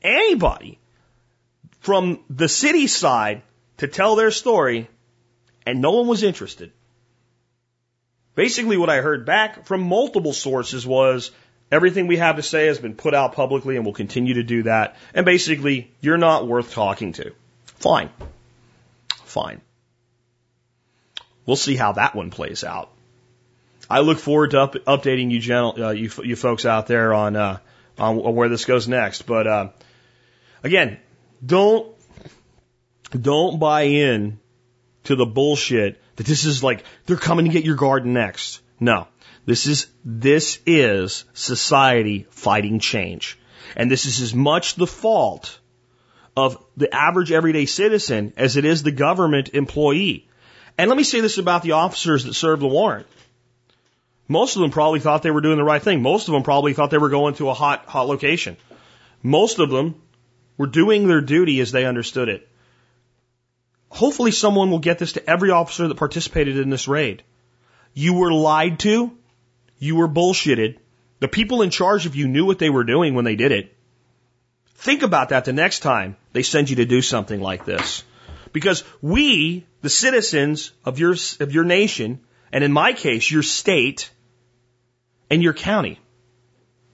anybody from the city side to tell their story, and no one was interested. Basically, what I heard back from multiple sources was Everything we have to say has been put out publicly and we'll continue to do that. And basically, you're not worth talking to. Fine. Fine. We'll see how that one plays out. I look forward to up, updating you, gentle, uh, you, you folks out there on, uh, on where this goes next. But uh, again, don't don't buy in to the bullshit that this is like they're coming to get your garden next. No, this is, this is society fighting change. And this is as much the fault of the average everyday citizen as it is the government employee. And let me say this about the officers that served the warrant. Most of them probably thought they were doing the right thing. Most of them probably thought they were going to a hot, hot location. Most of them were doing their duty as they understood it. Hopefully someone will get this to every officer that participated in this raid. You were lied to you were bullshitted. The people in charge of you knew what they were doing when they did it. Think about that the next time they send you to do something like this. Because we, the citizens of your, of your nation, and in my case, your state, and your county,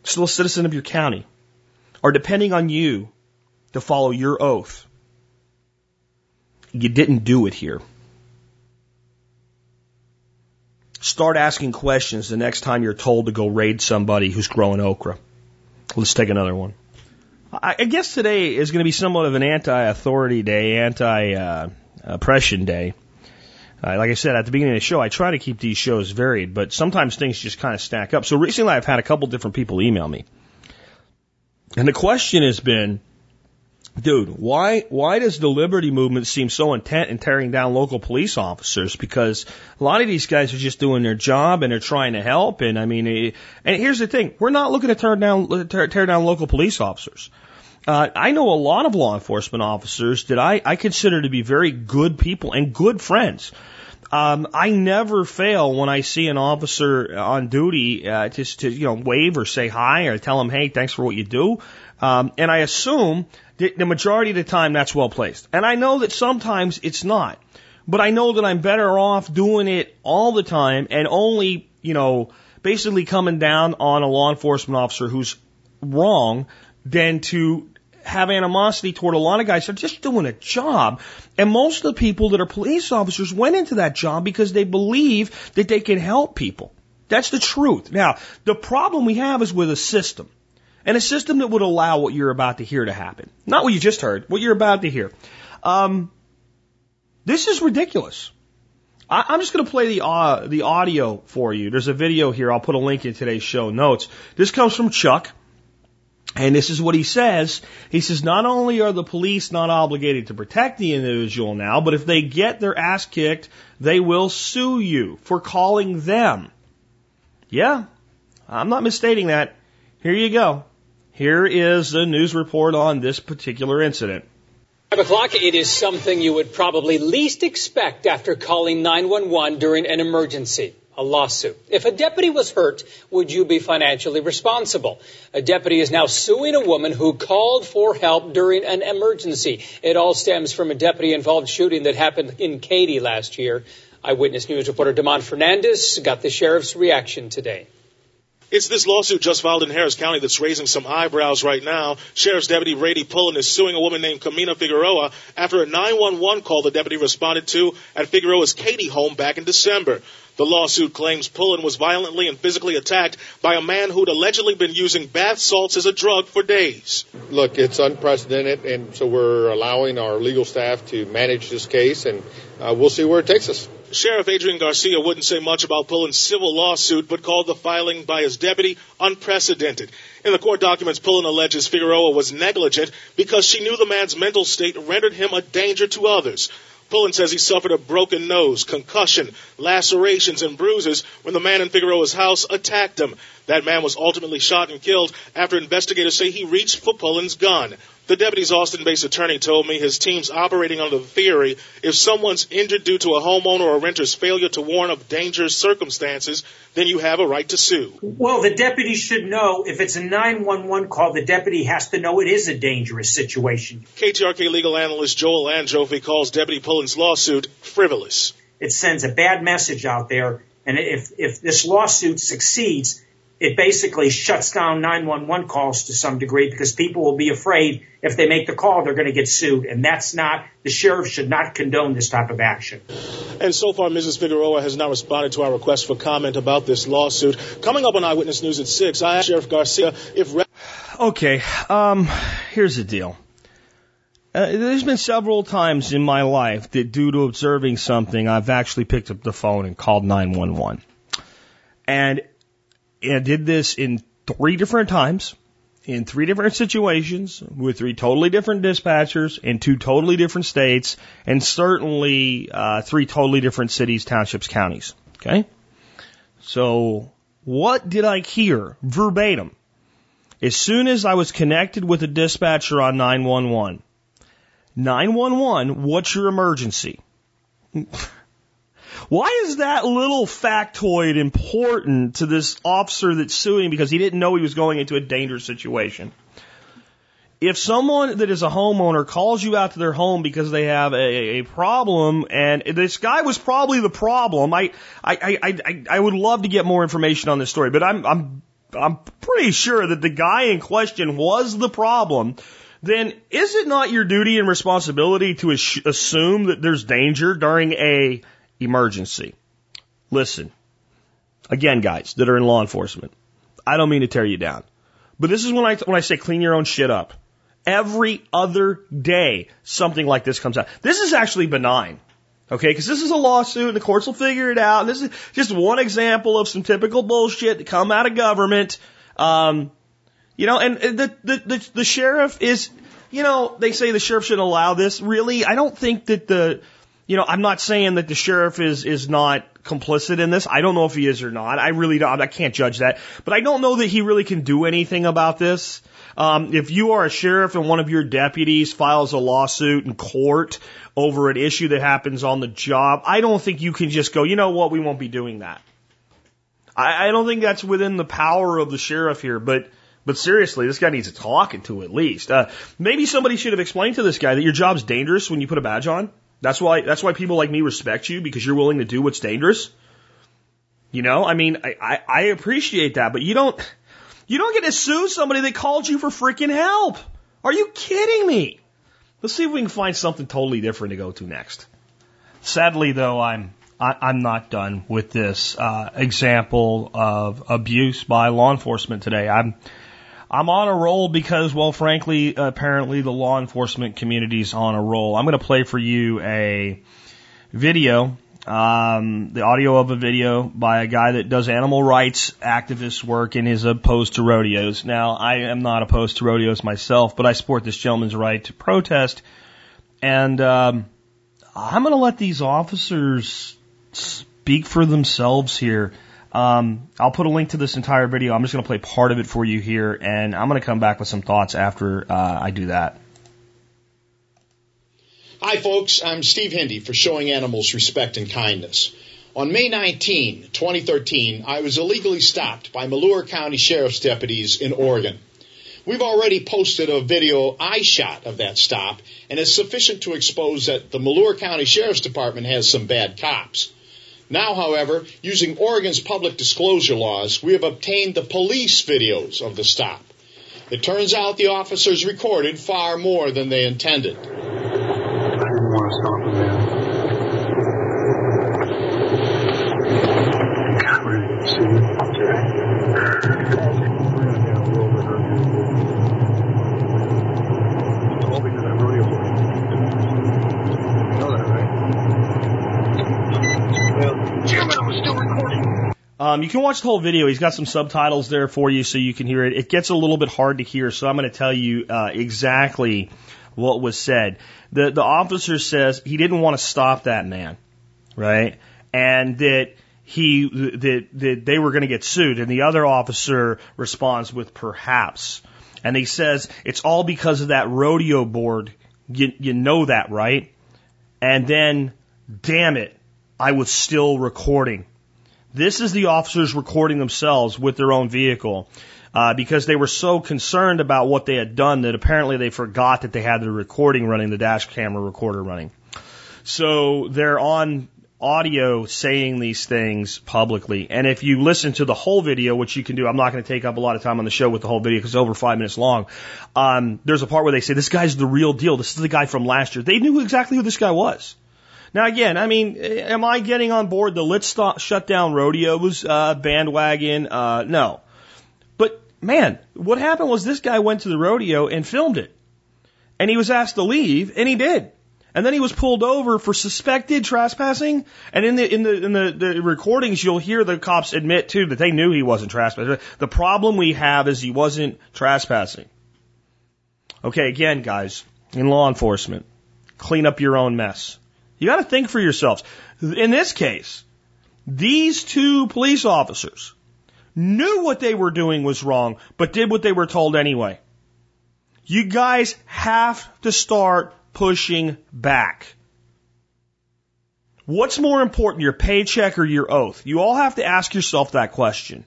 still a citizen of your county, are depending on you to follow your oath. You didn't do it here. Start asking questions the next time you're told to go raid somebody who's growing okra. Let's take another one. I guess today is going to be somewhat of an anti-authority day, anti-oppression day. Uh, like I said at the beginning of the show, I try to keep these shows varied, but sometimes things just kind of stack up. So recently I've had a couple different people email me. And the question has been, dude, why why does the liberty movement seem so intent in tearing down local police officers? Because a lot of these guys are just doing their job and they're trying to help. And I mean, eh, and here's the thing: we're not looking to tear down tear, tear down local police officers. Uh, I know a lot of law enforcement officers that I, I consider to be very good people and good friends. Um, I never fail when I see an officer on duty uh, just to you know wave or say hi or tell him, hey, thanks for what you do. Um, and I assume that the majority of the time that's well placed. And I know that sometimes it's not, but I know that I'm better off doing it all the time and only you know basically coming down on a law enforcement officer who's wrong than to have animosity toward a lot of guys that are just doing a job. And most of the people that are police officers went into that job because they believe that they can help people. That's the truth. Now, the problem we have is with a system. And a system that would allow what you're about to hear to happen. Not what you just heard, what you're about to hear. Um, this is ridiculous. I, am just going to play the uh, the audio for you. There's a video here. I'll put a link in today's show notes. This comes from Chuck. And this is what he says. He says, not only are the police not obligated to protect the individual now, but if they get their ass kicked, they will sue you for calling them. Yeah, I'm not misstating that. Here you go. Here is the news report on this particular incident. 5 o'clock, it is something you would probably least expect after calling 911 during an emergency a lawsuit. If a deputy was hurt, would you be financially responsible? A deputy is now suing a woman who called for help during an emergency. It all stems from a deputy involved shooting that happened in Katy last year. Eyewitness News reporter Demond Fernandez got the sheriff's reaction today. It's this lawsuit just filed in Harris County that's raising some eyebrows right now. Sheriff's Deputy Brady Pullen is suing a woman named Camina Figueroa after a 911 call the deputy responded to at Figueroa's Katy home back in December. The lawsuit claims Pullen was violently and physically attacked by a man who'd allegedly been using bath salts as a drug for days. Look, it's unprecedented, and so we're allowing our legal staff to manage this case, and uh, we'll see where it takes us. Sheriff Adrian Garcia wouldn't say much about Pullen's civil lawsuit, but called the filing by his deputy unprecedented. In the court documents, Pullen alleges Figueroa was negligent because she knew the man's mental state rendered him a danger to others. Pullen says he suffered a broken nose, concussion, lacerations, and bruises when the man in Figueroa's house attacked him. That man was ultimately shot and killed after investigators say he reached for Pullen's gun. The deputy's Austin based attorney told me his team's operating under the theory if someone's injured due to a homeowner or renter's failure to warn of dangerous circumstances, then you have a right to sue. Well, the deputy should know if it's a 911 call, the deputy has to know it is a dangerous situation. KTRK legal analyst Joel Androphy calls Deputy Pullen's lawsuit frivolous. It sends a bad message out there. And if, if this lawsuit succeeds, it basically shuts down 911 calls to some degree because people will be afraid if they make the call, they're going to get sued. And that's not, the sheriff should not condone this type of action. And so far, Mrs. Figueroa has not responded to our request for comment about this lawsuit. Coming up on Eyewitness News at 6, I asked Sheriff Garcia if. Okay, um, here's the deal. Uh, there's been several times in my life that due to observing something, I've actually picked up the phone and called 911. And I did this in three different times, in three different situations, with three totally different dispatchers in two totally different states, and certainly uh, three totally different cities, townships, counties. Okay? So, what did I hear verbatim? As soon as I was connected with a dispatcher on 911, 911, what's your emergency? Why is that little factoid important to this officer that's suing because he didn't know he was going into a dangerous situation? if someone that is a homeowner calls you out to their home because they have a, a problem, and this guy was probably the problem, I, I, I, I, I would love to get more information on this story, but I'm, I'm, I'm pretty sure that the guy in question was the problem. Then is it not your duty and responsibility to assume that there's danger during a emergency? Listen, again, guys that are in law enforcement, I don't mean to tear you down, but this is when I when I say clean your own shit up. Every other day, something like this comes out. This is actually benign. Okay, because this is a lawsuit and the courts will figure it out. And this is just one example of some typical bullshit that come out of government. Um, you know, and the, the, the, the sheriff is, you know, they say the sheriff should allow this. Really, I don't think that the, you know, I'm not saying that the sheriff is, is not complicit in this. I don't know if he is or not. I really don't, I can't judge that. But I don't know that he really can do anything about this. Um, if you are a sheriff and one of your deputies files a lawsuit in court over an issue that happens on the job, I don't think you can just go, you know what, we won't be doing that. I, I don't think that's within the power of the sheriff here, but but seriously, this guy needs a talking to at least. Uh, maybe somebody should have explained to this guy that your job's dangerous when you put a badge on. That's why that's why people like me respect you because you're willing to do what's dangerous. You know, I mean, I, I, I appreciate that, but you don't you don't get to sue somebody that called you for freaking help. Are you kidding me? Let's see if we can find something totally different to go to next. Sadly, though, I'm I, am i am not done with this uh, example of abuse by law enforcement today. I'm I'm on a roll because, well, frankly, apparently the law enforcement community's on a roll. I'm going to play for you a video um, the audio of a video by a guy that does animal rights activist work and is opposed to rodeos. Now, I am not opposed to rodeos myself, but I support this gentleman's right to protest. And um, I'm going to let these officers speak for themselves here. Um, I'll put a link to this entire video. I'm just going to play part of it for you here, and I'm going to come back with some thoughts after uh, I do that. Hi, folks. I'm Steve Hindi for Showing Animals Respect and Kindness. On May 19, 2013, I was illegally stopped by Malheur County Sheriff's deputies in Oregon. We've already posted a video I shot of that stop, and it's sufficient to expose that the Malheur County Sheriff's Department has some bad cops. Now, however, using Oregon's public disclosure laws, we have obtained the police videos of the stop. It turns out the officers recorded far more than they intended want to stop him there. God, we're going to see him. Um, you can watch the whole video. He's got some subtitles there for you so you can hear it. It gets a little bit hard to hear, so I'm going to tell you uh, exactly what was said. The the officer says he didn't want to stop that man, right? And that he that that they were going to get sued, and the other officer responds with perhaps, and he says it's all because of that rodeo board. You you know that, right? And then, damn it, I was still recording. This is the officers recording themselves with their own vehicle uh, because they were so concerned about what they had done that apparently they forgot that they had the recording running, the dash camera recorder running. So they're on audio saying these things publicly. And if you listen to the whole video, which you can do, I'm not going to take up a lot of time on the show with the whole video because it's over five minutes long. Um, there's a part where they say, this guy's the real deal. This is the guy from last year. They knew exactly who this guy was. Now again, I mean, am I getting on board the let's stop, shut down rodeos uh, bandwagon? Uh, no. But man, what happened was this guy went to the rodeo and filmed it. And he was asked to leave, and he did. And then he was pulled over for suspected trespassing. And in the in the in the, the recordings, you'll hear the cops admit too that they knew he wasn't trespassing. The problem we have is he wasn't trespassing. Okay, again, guys, in law enforcement, clean up your own mess. You got to think for yourselves. In this case, these two police officers knew what they were doing was wrong, but did what they were told anyway. You guys have to start pushing back. What's more important, your paycheck or your oath? You all have to ask yourself that question.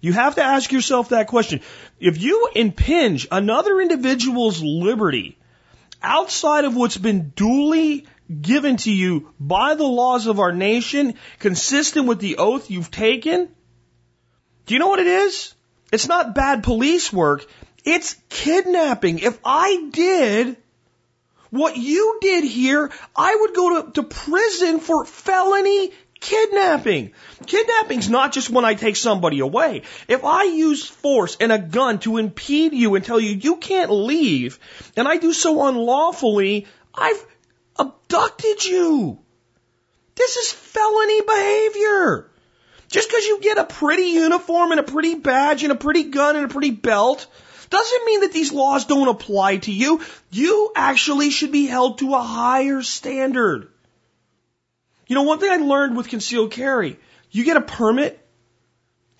You have to ask yourself that question. If you impinge another individual's liberty outside of what's been duly given to you by the laws of our nation, consistent with the oath you've taken, do you know what it is? It's not bad police work. It's kidnapping. If I did what you did here, I would go to, to prison for felony kidnapping. Kidnapping's not just when I take somebody away. If I use force and a gun to impede you and tell you you can't leave, and I do so unlawfully, I've abducted you. This is felony behavior. Just because you get a pretty uniform and a pretty badge and a pretty gun and a pretty belt doesn't mean that these laws don't apply to you. You actually should be held to a higher standard. You know, one thing I learned with concealed carry, you get a permit,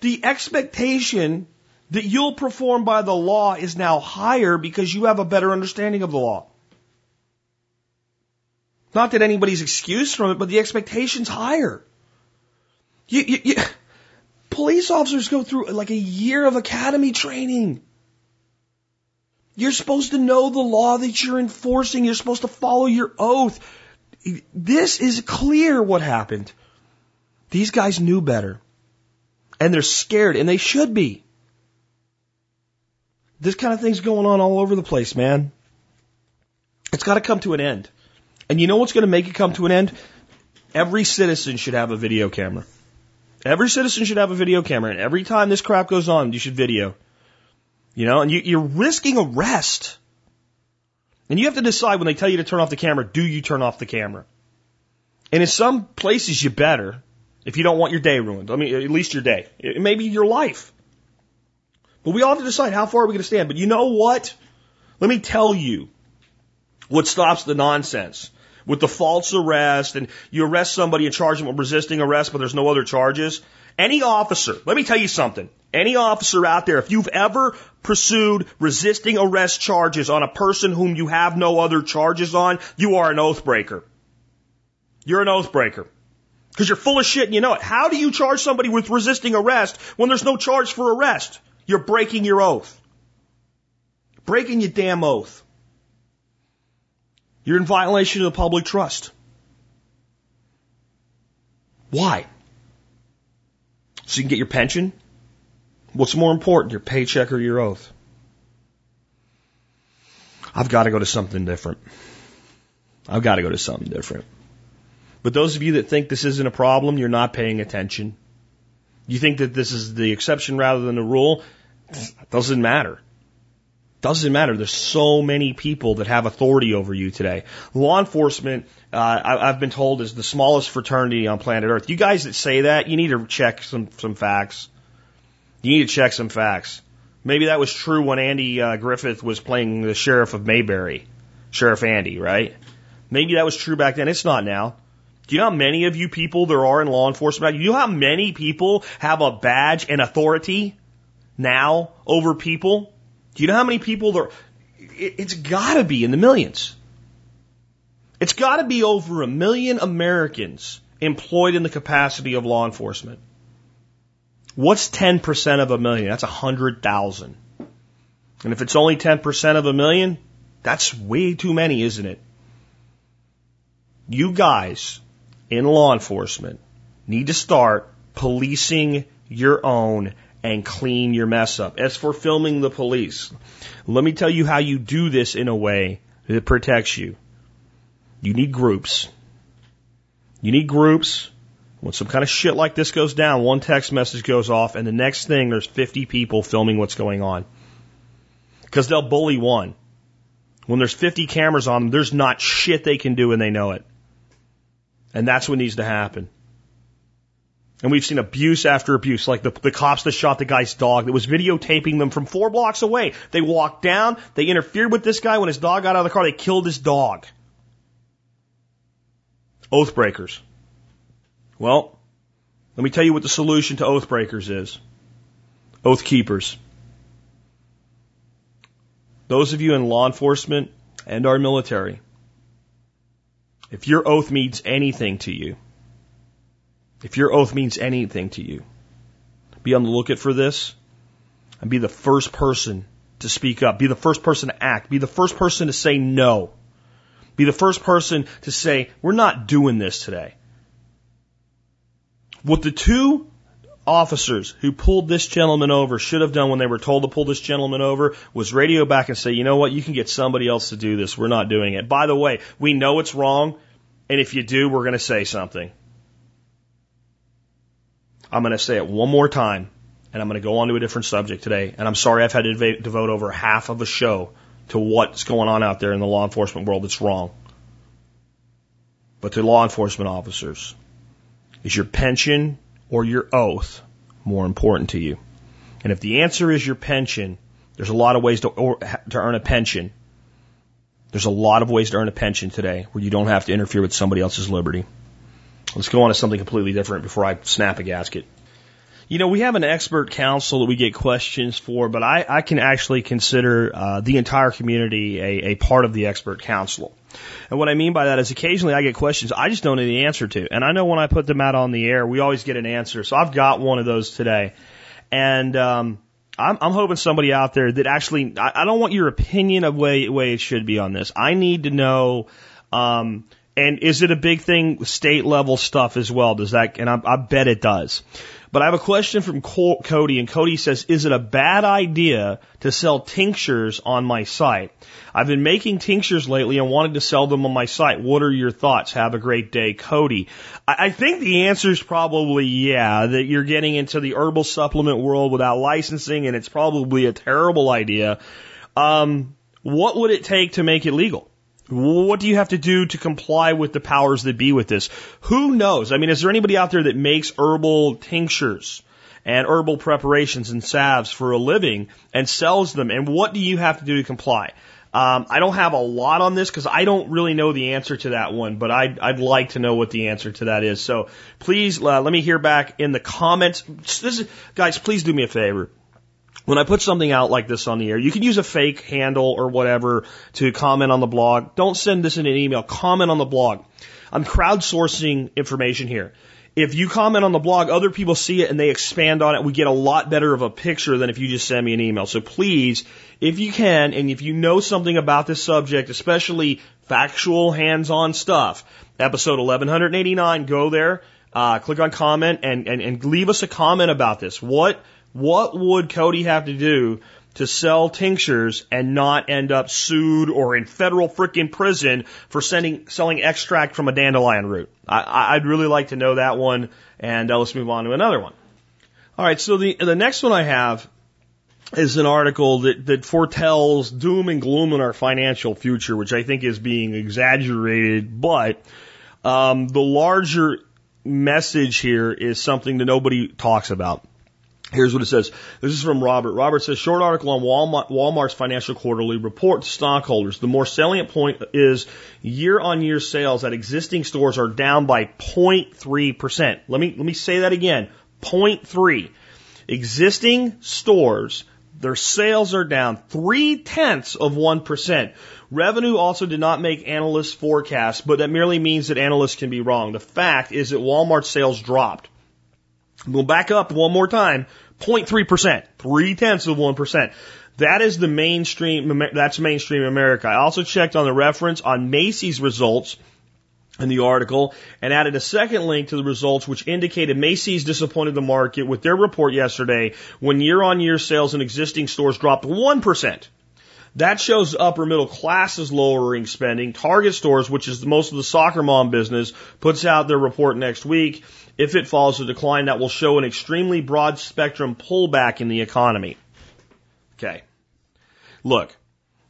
the expectation that you'll perform by the law is now higher because you have a better understanding of the law. Not that anybody's excused from it, but the expectation's higher. You, you, you, police officers go through like a year of academy training. You're supposed to know the law that you're enforcing. You're supposed to follow your oath. This is clear what happened. These guys knew better. And they're scared, and they should be. This kind of thing's going on all over the place, man. It's got to come to an end. And you know what's going to make it come to an end? Every citizen should have a video camera. Every citizen should have a video camera, and every time this crap goes on, you should video. You know, and you, you're risking arrest. And you have to decide when they tell you to turn off the camera, do you turn off the camera? And in some places, you better, if you don't want your day ruined. I mean, at least your day. It may be your life. But we all have to decide how far are we going to stand. But you know what? Let me tell you what stops the nonsense with the false arrest and you arrest somebody and charge them with resisting arrest, but there's no other charges. Any officer, let me tell you something. Any officer out there, if you've ever pursued resisting arrest charges on a person whom you have no other charges on, you are an oath breaker. You're an oath breaker. Because you're full of shit and you know it. How do you charge somebody with resisting arrest when there's no charge for arrest? You're breaking your oath. Breaking your damn oath. You're in violation of the public trust. Why? So you can get your pension? What's more important, your paycheck or your oath? I've got to go to something different. I've got to go to something different. But those of you that think this isn't a problem, you're not paying attention. You think that this is the exception rather than the rule? It doesn't matter. Doesn't matter. There's so many people that have authority over you today. Law enforcement, uh, I, I've been told, is the smallest fraternity on planet Earth. You guys that say that, you need to check some some facts. You need to check some facts. Maybe that was true when Andy uh, Griffith was playing the sheriff of Mayberry, Sheriff Andy, right? Maybe that was true back then. It's not now. Do you know how many of you people there are in law enforcement? Do you know how many people have a badge and authority now over people? Do you know how many people there? It, it's got to be in the millions. It's got to be over a million Americans employed in the capacity of law enforcement. What's 10% of a million? That's 100,000. And if it's only 10% of a million, that's way too many, isn't it? You guys in law enforcement need to start policing your own and clean your mess up. As for filming the police, let me tell you how you do this in a way that protects you. You need groups. You need groups. When some kind of shit like this goes down, one text message goes off, and the next thing there's 50 people filming what's going on. Because they'll bully one. When there's 50 cameras on them, there's not shit they can do and they know it. And that's what needs to happen. And we've seen abuse after abuse, like the, the cops that shot the guy's dog that was videotaping them from four blocks away. They walked down, they interfered with this guy when his dog got out of the car, they killed his dog. Oath breakers. Well, let me tell you what the solution to oath breakers is. Oath keepers. Those of you in law enforcement and our military, if your oath means anything to you, if your oath means anything to you, be on the lookout for this and be the first person to speak up, be the first person to act, be the first person to say no, be the first person to say, we're not doing this today. What the two officers who pulled this gentleman over should have done when they were told to pull this gentleman over was radio back and say, you know what, you can get somebody else to do this. We're not doing it. By the way, we know it's wrong, and if you do, we're going to say something. I'm going to say it one more time, and I'm going to go on to a different subject today. And I'm sorry I've had to devote over half of a show to what's going on out there in the law enforcement world that's wrong. But to law enforcement officers, is your pension or your oath more important to you? And if the answer is your pension, there's a lot of ways to, or, to earn a pension. There's a lot of ways to earn a pension today where you don't have to interfere with somebody else's liberty. Let's go on to something completely different before I snap a gasket. You know, we have an expert council that we get questions for, but I, I can actually consider uh, the entire community a, a part of the expert council. And what I mean by that is occasionally I get questions I just don't know the answer to. And I know when I put them out on the air, we always get an answer. So I've got one of those today. And um, I'm, I'm hoping somebody out there that actually, I, I don't want your opinion of way, way it should be on this. I need to know. Um, and is it a big thing, state level stuff as well? Does that, and I, I bet it does. But I have a question from Cody, and Cody says, is it a bad idea to sell tinctures on my site? I've been making tinctures lately and wanted to sell them on my site. What are your thoughts? Have a great day, Cody. I, think the answer is probably yeah, that you're getting into the herbal supplement world without licensing, and it's probably a terrible idea. Um, what would it take to make it legal? What do you have to do to comply with the powers that be with this? Who knows? I mean, is there anybody out there that makes herbal tinctures and herbal preparations and salves for a living and sells them? And what do you have to do to comply? Um, I don't have a lot on this because I don't really know the answer to that one, but I'd, I'd like to know what the answer to that is. So please uh, let me hear back in the comments. Is, guys, please do me a favor when I put something out like this on the air, you can use a fake handle or whatever to comment on the blog. Don't send this in an email. Comment on the blog. I'm crowdsourcing information here. If you comment on the blog, other people see it and they expand on it. We get a lot better of a picture than if you just send me an email. So please, if you can, and if you know something about this subject, especially factual hands-on stuff, episode 1189, go there, uh, click on comment and, and, and leave us a comment about this. What what would Cody have to do to sell tinctures and not end up sued or in federal freaking prison for sending, selling extract from a dandelion root? I, I'd really like to know that one, and uh, let's move on to another one. All right, so the the next one I have is an article that, that foretells doom and gloom in our financial future, which I think is being exaggerated, but um, the larger message here is something that nobody talks about. Here's what it says. This is from Robert. Robert says, short article on Walmart, Walmart's financial quarterly report to stockholders. The more salient point is year on year sales at existing stores are down by 0.3%. Let me, let me say that again. 0.3. Existing stores, their sales are down three tenths of 1%. Revenue also did not make analysts forecasts, but that merely means that analysts can be wrong. The fact is that Walmart sales dropped. We'll back up one more time. 0.3%, three tenths of 1%. That is the mainstream, that's mainstream America. I also checked on the reference on Macy's results in the article and added a second link to the results which indicated Macy's disappointed the market with their report yesterday when year on year sales in existing stores dropped 1%. That shows upper middle classes lowering spending. Target stores, which is most of the soccer mom business, puts out their report next week if it follows a decline, that will show an extremely broad spectrum pullback in the economy. Okay. Look,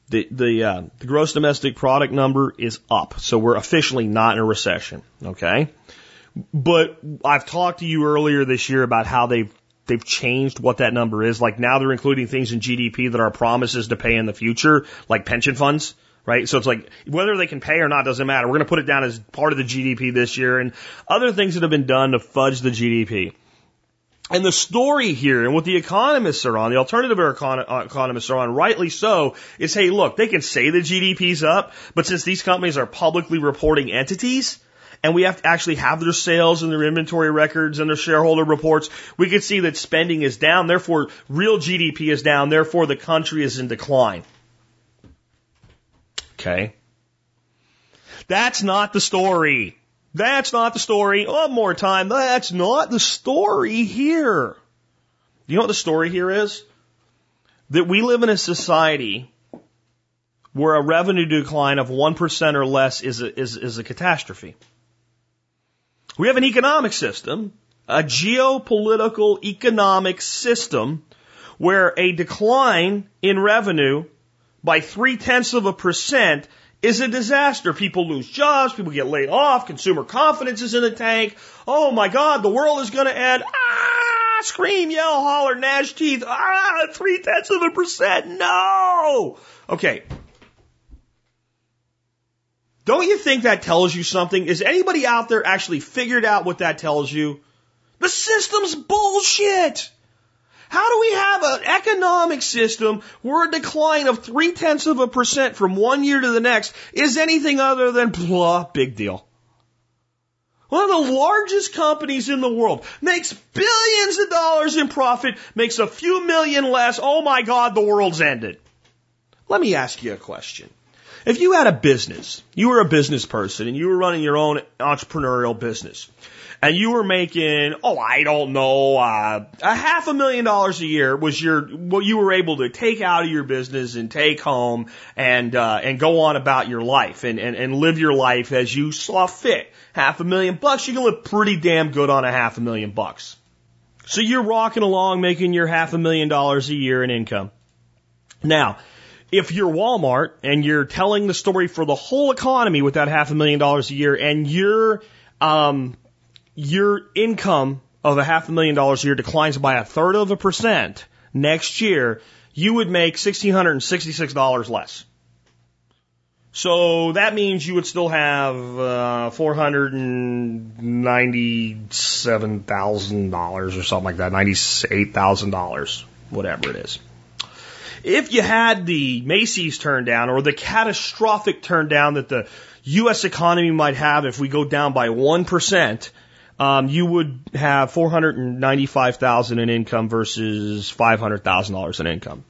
the the uh, the gross domestic product number is up, so we're officially not in a recession. Okay, but I've talked to you earlier this year about how they've they've changed what that number is. Like now they're including things in GDP that are promises to pay in the future, like pension funds right? So it's like whether they can pay or not doesn't matter. We're going to put it down as part of the GDP this year and other things that have been done to fudge the GDP. And the story here and what the economists are on, the alternative uh, economists are on, rightly so, is hey, look, they can say the GDP's up, but since these companies are publicly reporting entities, and we have to actually have their sales and their inventory records and their shareholder reports, we can see that spending is down. Therefore, real GDP is down. Therefore, the country is in decline. Okay. That's not the story. That's not the story. One more time. That's not the story here. You know what the story here is? That we live in a society where a revenue decline of 1% or less is a, is, is a catastrophe. We have an economic system, a geopolitical economic system where a decline in revenue by three tenths of a percent is a disaster. People lose jobs, people get laid off, consumer confidence is in the tank. Oh my God, the world is going to end. Ah, scream, yell, holler, gnash teeth. Ah, three tenths of a percent. No. Okay. Don't you think that tells you something? Is anybody out there actually figured out what that tells you? The system's bullshit. How do we have an economic system where a decline of three tenths of a percent from one year to the next is anything other than blah, big deal? One of the largest companies in the world makes billions of dollars in profit, makes a few million less. Oh my God, the world's ended. Let me ask you a question. If you had a business, you were a business person and you were running your own entrepreneurial business and you were making, oh, I don't know, uh, a half a million dollars a year was your, what you were able to take out of your business and take home and, uh, and go on about your life and, and, and live your life as you saw fit. Half a million bucks, you can live pretty damn good on a half a million bucks. So you're rocking along making your half a million dollars a year in income. Now, if you're Walmart and you're telling the story for the whole economy with that half a million dollars a year and your um, your income of a half a million dollars a year declines by a third of a percent next year, you would make $1,666 less. So that means you would still have uh, $497,000 or something like that, $98,000, whatever it is. If you had the Macy's turn down or the catastrophic turn down that the U.S. economy might have if we go down by 1%, um, you would have 495,000 in income versus $500,000 in income.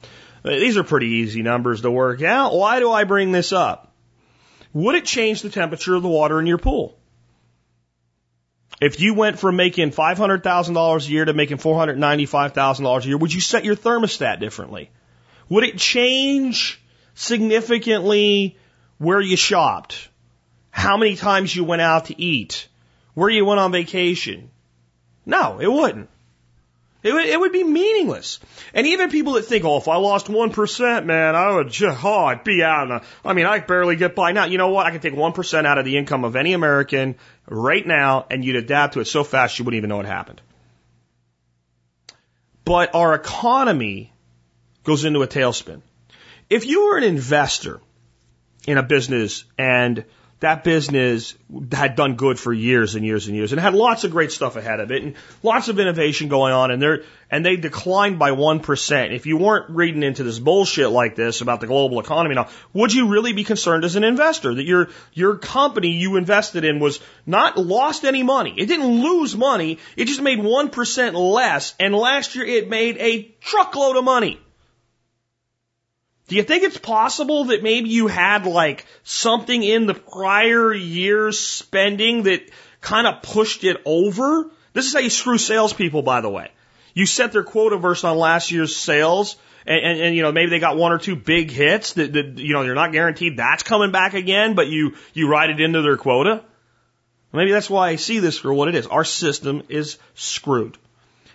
Uh, These are pretty easy numbers to work out. Why do I bring this up? Would it change the temperature of the water in your pool? If you went from making $500,000 a year to making $495,000 a year, would you set your thermostat differently? Would it change significantly where you shopped? How many times you went out to eat? Where you went on vacation? No, it wouldn't. It would, it would be meaningless. And even people that think, oh, if I lost 1%, man, I would just, oh, I'd be out. I mean, I barely get by now. You know what? I could take 1% out of the income of any American right now and you'd adapt to it so fast you wouldn't even know it happened. But our economy goes into a tailspin. If you were an investor in a business and that business had done good for years and years and years and had lots of great stuff ahead of it and lots of innovation going on and they and they declined by 1%. If you weren't reading into this bullshit like this about the global economy now, would you really be concerned as an investor that your your company you invested in was not lost any money. It didn't lose money, it just made 1% less and last year it made a truckload of money. Do you think it's possible that maybe you had like something in the prior year's spending that kind of pushed it over? This is how you screw salespeople, by the way. You set their quota verse on last year's sales, and, and, and, you know maybe they got one or two big hits that, that you know you're not guaranteed that's coming back again, but you you write it into their quota. Maybe that's why I see this for what it is. Our system is screwed.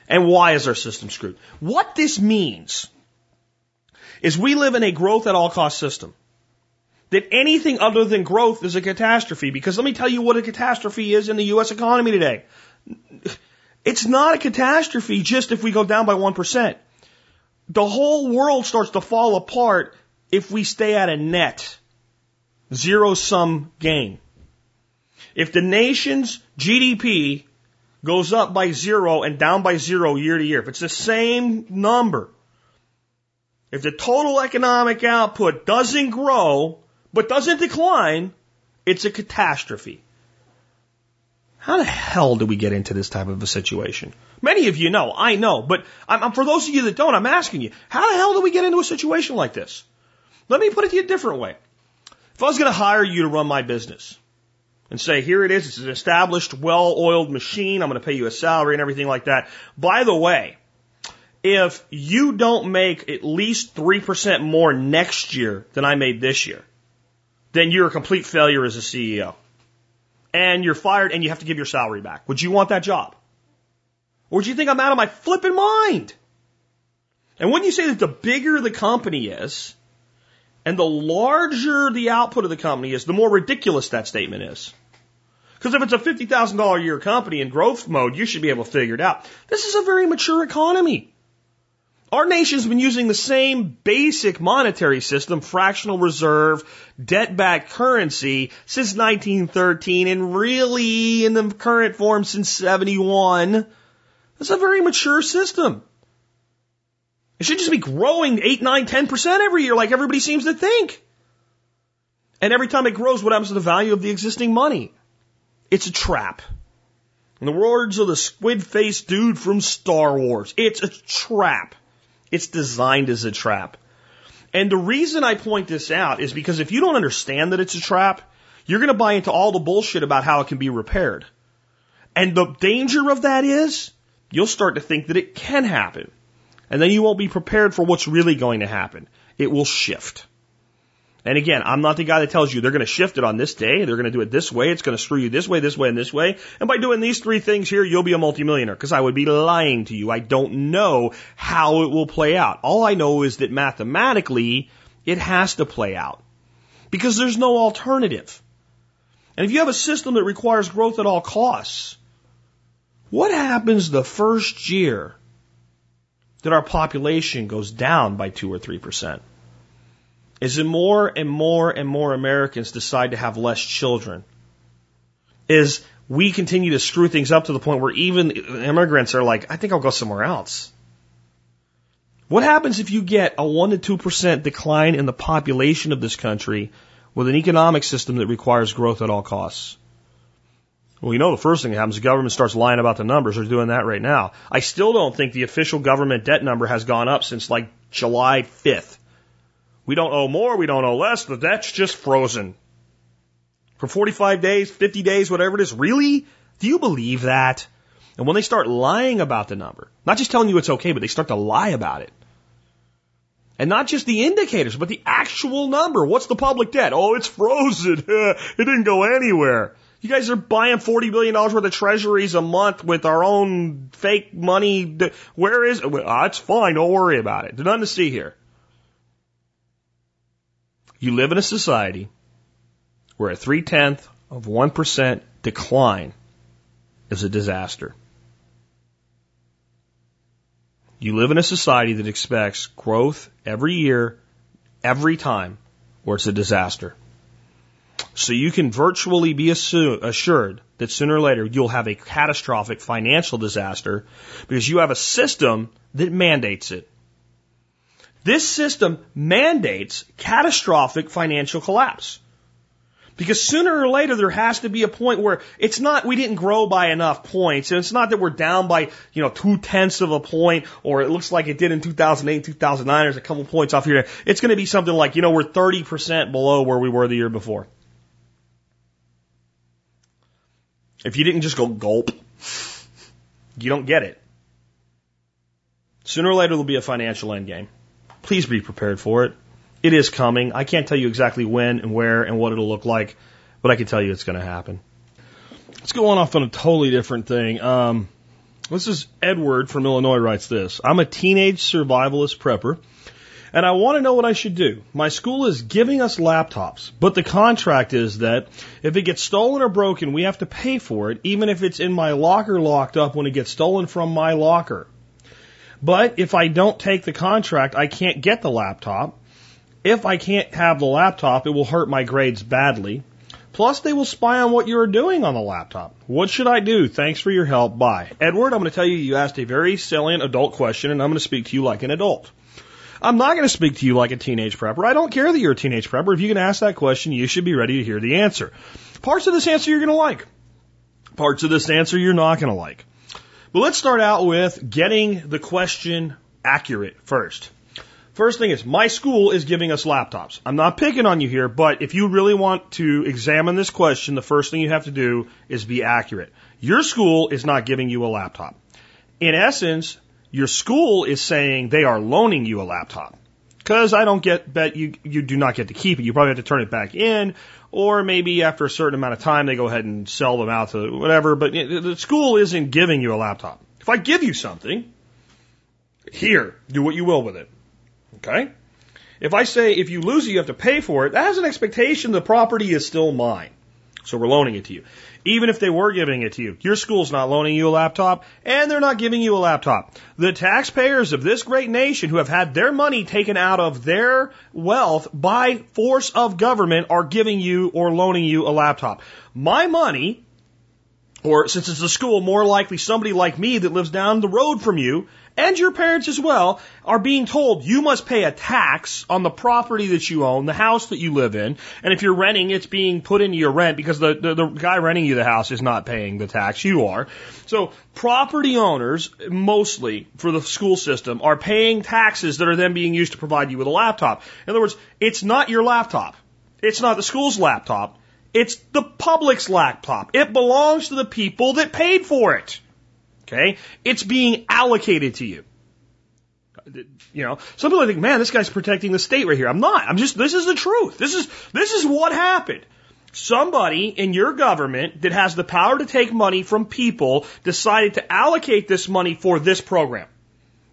And why is our system screwed? What this means is we live in a growth at all cost system. That anything other than growth is a catastrophe. Because let me tell you what a catastrophe is in the U.S. economy today. It's not a catastrophe just if we go down by 1%. The whole world starts to fall apart if we stay at a net zero sum game. If the nation's GDP goes up by zero and down by zero year to year, if it's the same number, if the total economic output doesn't grow, but doesn't decline, it's a catastrophe. How the hell do we get into this type of a situation? Many of you know, I know, but I'm, I'm, for those of you that don't, I'm asking you, how the hell do we get into a situation like this? Let me put it to you a different way. If I was going to hire you to run my business and say, here it is, it's an established, well-oiled machine, I'm going to pay you a salary and everything like that. By the way, if you don't make at least 3% more next year than I made this year, then you're a complete failure as a CEO. And you're fired and you have to give your salary back. Would you want that job? Or do you think I'm out of my flipping mind? And wouldn't you say that the bigger the company is, and the larger the output of the company is, the more ridiculous that statement is. Because if it's a $50,000 a year company in growth mode, you should be able to figure it out. This is a very mature economy. Our nation's been using the same basic monetary system, fractional reserve, debt backed currency, since 1913, and really in the current form since 71. It's a very mature system. It should just be growing 8, 9, 10% every year like everybody seems to think. And every time it grows, what happens to the value of the existing money? It's a trap. In the words of the squid faced dude from Star Wars, it's a trap. It's designed as a trap. And the reason I point this out is because if you don't understand that it's a trap, you're going to buy into all the bullshit about how it can be repaired. And the danger of that is you'll start to think that it can happen. And then you won't be prepared for what's really going to happen. It will shift. And again, I'm not the guy that tells you they're going to shift it on this day. They're going to do it this way. It's going to screw you this way, this way, and this way. And by doing these three things here, you'll be a multimillionaire. Because I would be lying to you. I don't know how it will play out. All I know is that mathematically, it has to play out. Because there's no alternative. And if you have a system that requires growth at all costs, what happens the first year that our population goes down by two or three percent? Is that more and more and more Americans decide to have less children. Is we continue to screw things up to the point where even immigrants are like, I think I'll go somewhere else. What happens if you get a 1 to 2% decline in the population of this country with an economic system that requires growth at all costs? Well, you know, the first thing that happens, the government starts lying about the numbers. They're doing that right now. I still don't think the official government debt number has gone up since like July 5th. We don't owe more, we don't owe less, the debt's just frozen. For 45 days, 50 days, whatever it is. Really? Do you believe that? And when they start lying about the number, not just telling you it's okay, but they start to lie about it. And not just the indicators, but the actual number. What's the public debt? Oh, it's frozen. it didn't go anywhere. You guys are buying $40 billion worth of treasuries a month with our own fake money. Where is it? Oh, it's fine. Don't worry about it. There's nothing to see here. You live in a society where a three tenth of 1% decline is a disaster. You live in a society that expects growth every year, every time, or it's a disaster. So you can virtually be assured that sooner or later you'll have a catastrophic financial disaster because you have a system that mandates it. This system mandates catastrophic financial collapse. Because sooner or later there has to be a point where it's not, we didn't grow by enough points. And it's not that we're down by, you know, two tenths of a point or it looks like it did in 2008, 2009. There's a couple points off here. It's going to be something like, you know, we're 30% below where we were the year before. If you didn't just go gulp, you don't get it. Sooner or later there'll be a financial end game. Please be prepared for it. It is coming. I can't tell you exactly when and where and what it'll look like, but I can tell you it's going to happen. Let's go on off on a totally different thing. Um, this is Edward from Illinois writes this. I'm a teenage survivalist prepper and I want to know what I should do. My school is giving us laptops, but the contract is that if it gets stolen or broken, we have to pay for it, even if it's in my locker locked up when it gets stolen from my locker. But if I don't take the contract, I can't get the laptop. If I can't have the laptop, it will hurt my grades badly. Plus, they will spy on what you're doing on the laptop. What should I do? Thanks for your help. Bye. Edward, I'm going to tell you, you asked a very salient adult question, and I'm going to speak to you like an adult. I'm not going to speak to you like a teenage prepper. I don't care that you're a teenage prepper. If you can ask that question, you should be ready to hear the answer. Parts of this answer you're going to like. Parts of this answer you're not going to like. But let's start out with getting the question accurate first. First thing is, my school is giving us laptops. I'm not picking on you here, but if you really want to examine this question, the first thing you have to do is be accurate. Your school is not giving you a laptop. In essence, your school is saying they are loaning you a laptop. Because I don't get bet you you do not get to keep it. You probably have to turn it back in, or maybe after a certain amount of time they go ahead and sell them out to whatever. But the school isn't giving you a laptop. If I give you something, here, do what you will with it. Okay? If I say if you lose it, you have to pay for it, that has an expectation the property is still mine. So we're loaning it to you. Even if they were giving it to you, your school's not loaning you a laptop, and they're not giving you a laptop. The taxpayers of this great nation who have had their money taken out of their wealth by force of government are giving you or loaning you a laptop. My money, or since it's a school, more likely somebody like me that lives down the road from you, and your parents as well are being told you must pay a tax on the property that you own, the house that you live in. And if you're renting, it's being put into your rent because the, the, the guy renting you the house is not paying the tax. You are. So property owners, mostly for the school system, are paying taxes that are then being used to provide you with a laptop. In other words, it's not your laptop. It's not the school's laptop. It's the public's laptop. It belongs to the people that paid for it. Okay? It's being allocated to you. You know, some people think, man, this guy's protecting the state right here. I'm not. I'm just, this is the truth. This is, this is what happened. Somebody in your government that has the power to take money from people decided to allocate this money for this program.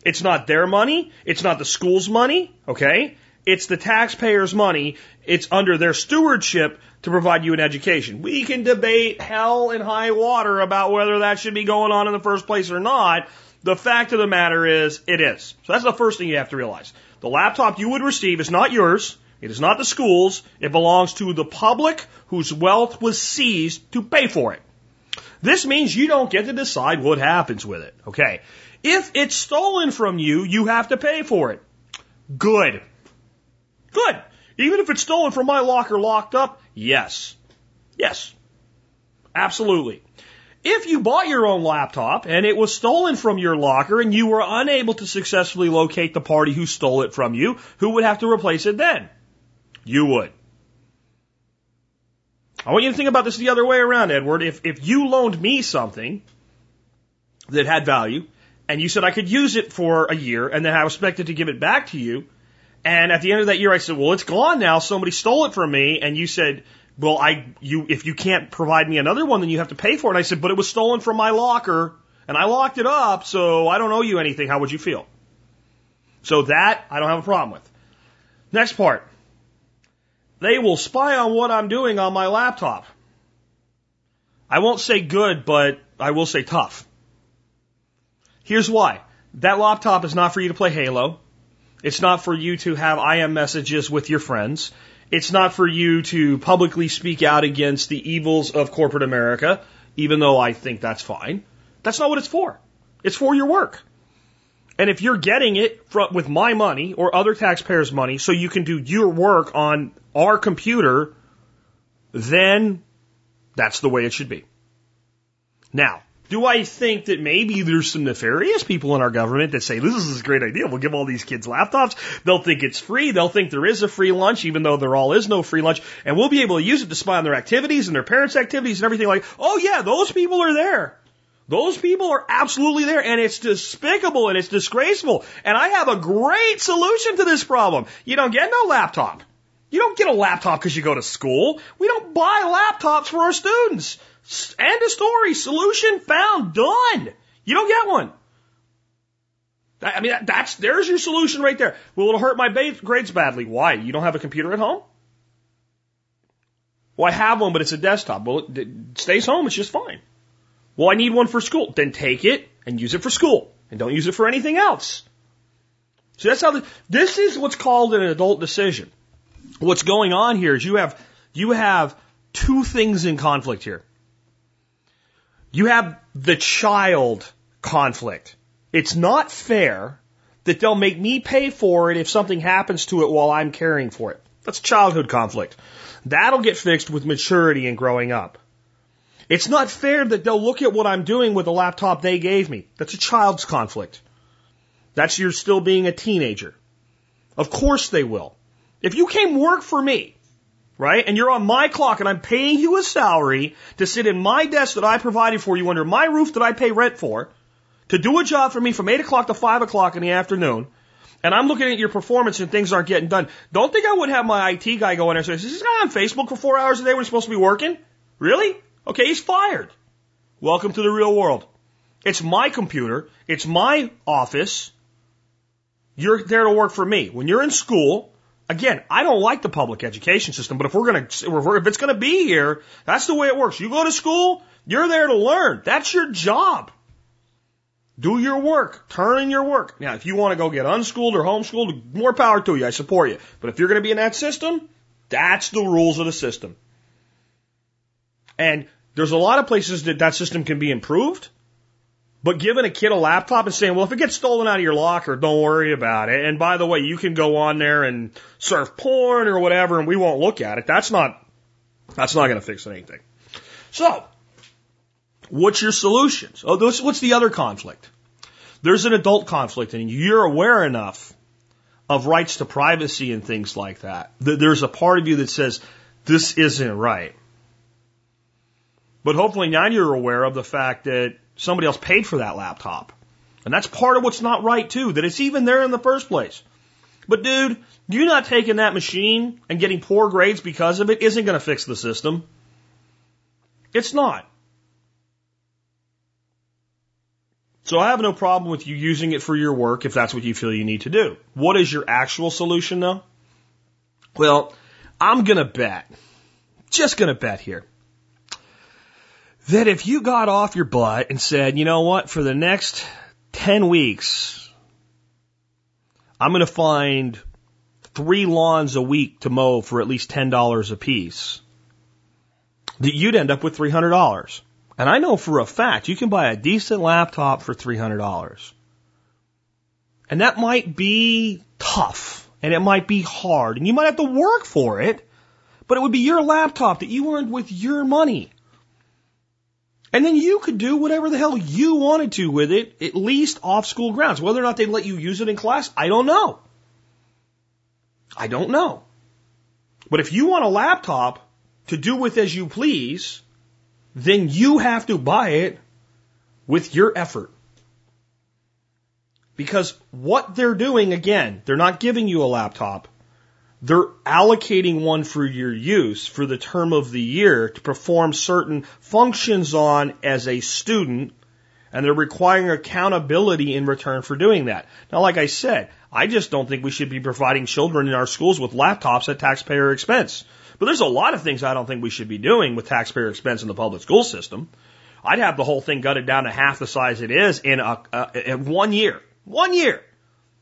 It's not their money. It's not the school's money. Okay? It's the taxpayers' money. It's under their stewardship to provide you an education. We can debate hell and high water about whether that should be going on in the first place or not. The fact of the matter is, it is. So that's the first thing you have to realize. The laptop you would receive is not yours. It is not the school's. It belongs to the public whose wealth was seized to pay for it. This means you don't get to decide what happens with it. Okay. If it's stolen from you, you have to pay for it. Good. Good. Even if it's stolen from my locker locked up, yes. Yes. Absolutely. If you bought your own laptop and it was stolen from your locker and you were unable to successfully locate the party who stole it from you, who would have to replace it then? You would. I want you to think about this the other way around, Edward. If, if you loaned me something that had value and you said I could use it for a year and then I was expected to give it back to you, and at the end of that year, I said, well, it's gone now. Somebody stole it from me. And you said, well, I, you, if you can't provide me another one, then you have to pay for it. And I said, but it was stolen from my locker and I locked it up. So I don't owe you anything. How would you feel? So that I don't have a problem with. Next part. They will spy on what I'm doing on my laptop. I won't say good, but I will say tough. Here's why. That laptop is not for you to play Halo. It's not for you to have IM messages with your friends. It's not for you to publicly speak out against the evils of corporate America, even though I think that's fine. That's not what it's for. It's for your work. And if you're getting it from, with my money or other taxpayers' money so you can do your work on our computer, then that's the way it should be. Now, do I think that maybe there's some nefarious people in our government that say, this is a great idea. We'll give all these kids laptops. They'll think it's free. They'll think there is a free lunch, even though there all is no free lunch. And we'll be able to use it to spy on their activities and their parents' activities and everything like, oh yeah, those people are there. Those people are absolutely there and it's despicable and it's disgraceful. And I have a great solution to this problem. You don't get no laptop. You don't get a laptop because you go to school. We don't buy laptops for our students. End of story. Solution found. Done. You don't get one. I mean, that's, there's your solution right there. Will it'll hurt my grades badly? Why? You don't have a computer at home? Well, I have one, but it's a desktop. Well, it stays home. It's just fine. Well, I need one for school. Then take it and use it for school and don't use it for anything else. So that's how the, this is what's called an adult decision. What's going on here is you have, you have two things in conflict here. You have the child conflict. It's not fair that they'll make me pay for it if something happens to it while I'm caring for it. That's childhood conflict. That'll get fixed with maturity and growing up. It's not fair that they'll look at what I'm doing with the laptop they gave me. That's a child's conflict. That's you're still being a teenager. Of course they will. If you came work for me, right, and you're on my clock and I'm paying you a salary to sit in my desk that I provided for you under my roof that I pay rent for, to do a job for me from 8 o'clock to 5 o'clock in the afternoon, and I'm looking at your performance and things aren't getting done, don't think I would have my IT guy go in there and say, is this guy on Facebook for four hours a day when he's supposed to be working? Really? Okay, he's fired. Welcome to the real world. It's my computer. It's my office. You're there to work for me. When you're in school, again, I don't like the public education system, but if we're going to, if it's going to be here, that's the way it works. You go to school, you're there to learn. That's your job. Do your work. Turn in your work. Now, if you want to go get unschooled or homeschooled, more power to you. I support you. But if you're going to be in that system, that's the rules of the system. And there's a lot of places that that system can be improved. But giving a kid a laptop and saying, well, if it gets stolen out of your locker, don't worry about it. And by the way, you can go on there and surf porn or whatever and we won't look at it. That's not, that's not going to fix anything. So, what's your solutions? Oh, this, what's the other conflict? There's an adult conflict and you're aware enough of rights to privacy and things like that. that there's a part of you that says, this isn't right. But hopefully now you're aware of the fact that somebody else paid for that laptop. And that's part of what's not right too, that it's even there in the first place. But dude, you not taking that machine and getting poor grades because of it isn't going to fix the system. It's not. So I have no problem with you using it for your work if that's what you feel you need to do. What is your actual solution though? Well, I'm going to bet, just going to bet here, that if you got off your butt and said, you know what, for the next 10 weeks, I'm going to find three lawns a week to mow for at least $10 a piece, that you'd end up with $300. And I know for a fact you can buy a decent laptop for $300. And that might be tough and it might be hard and you might have to work for it, but it would be your laptop that you earned with your money. And then you could do whatever the hell you wanted to with it, at least off school grounds. Whether or not they let you use it in class, I don't know. I don't know. But if you want a laptop to do with as you please, then you have to buy it with your effort. Because what they're doing, again, they're not giving you a laptop. They're allocating one for your use for the term of the year to perform certain functions on as a student, and they're requiring accountability in return for doing that. Now, like I said, I just don't think we should be providing children in our schools with laptops at taxpayer expense. But there's a lot of things I don't think we should be doing with taxpayer expense in the public school system. I'd have the whole thing gutted down to half the size it is in, a, one year. One year.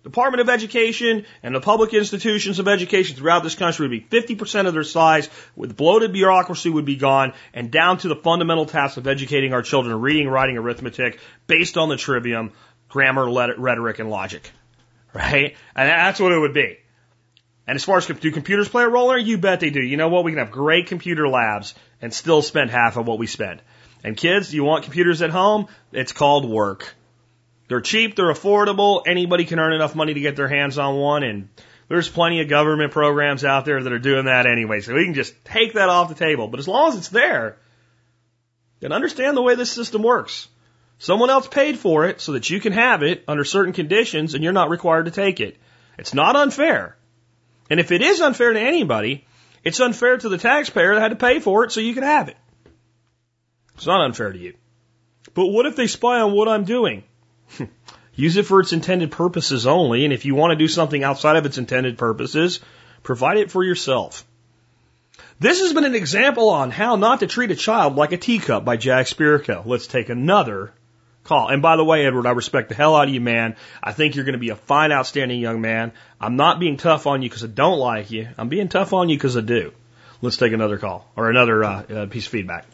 Department of Education and the public institutions of education throughout this country would be 50% of their size, with bloated bureaucracy would be gone, and down to the fundamental task of educating our children reading, writing, arithmetic, based on the trivium, grammar, rhetoric, and logic. Right? And that's what it would be. And as far as do computers play a role it? You bet they do. You know what? We can have great computer labs and still spend half of what we spend. And kids, you want computers at home? It's called work. They're cheap, they're affordable, anybody can earn enough money to get their hands on one, and there's plenty of government programs out there that are doing that anyway, so we can just take that off the table. But as long as it's there, then understand the way this system works. Someone else paid for it so that you can have it under certain conditions and you're not required to take it. It's not unfair. And if it is unfair to anybody, it's unfair to the taxpayer that had to pay for it so you can have it. It's not unfair to you. But what if they spy on what I'm doing? Use it for its intended purposes only, and if you want to do something outside of its intended purposes, provide it for yourself. This has been an example on how not to treat a child like a teacup by Jack Spirko. Let's take another call. And by the way, Edward, I respect the hell out of you, man. I think you're going to be a fine, outstanding young man. I'm not being tough on you because I don't like you. I'm being tough on you because I do. Let's take another call or another uh, uh, piece of feedback.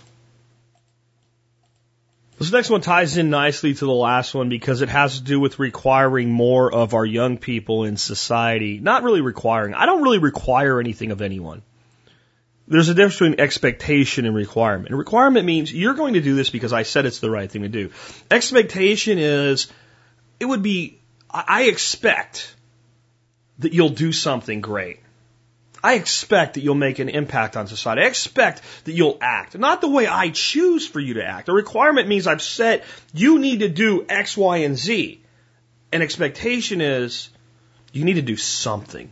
This next one ties in nicely to the last one because it has to do with requiring more of our young people in society. Not really requiring. I don't really require anything of anyone. there's a difference between expectation and requirement. And requirement means you're going to do this because I said it's the right thing to do. Expectation is, it would be, I expect that you'll do something great. I expect that you'll make an impact on society. I expect that you'll act. Not the way I choose for you to act. A requirement means I've said you need to do X, Y, and Z. An expectation is you need to do something.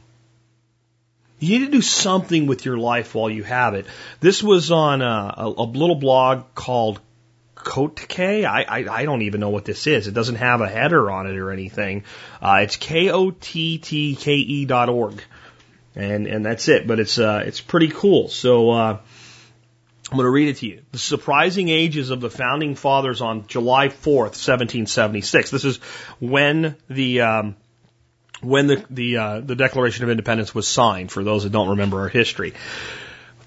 You need to do something with your life while you have it. This was on a, a, a little blog called Kottke. I, I, I don't even know what this is. It doesn't have a header on it or anything. Uh, it's K O T T K E dot org, and and that's it. But it's uh, it's pretty cool. So uh, I'm going to read it to you. The surprising ages of the founding fathers on July 4th, 1776. This is when the um, when the the uh, the Declaration of Independence was signed. For those that don't remember our history.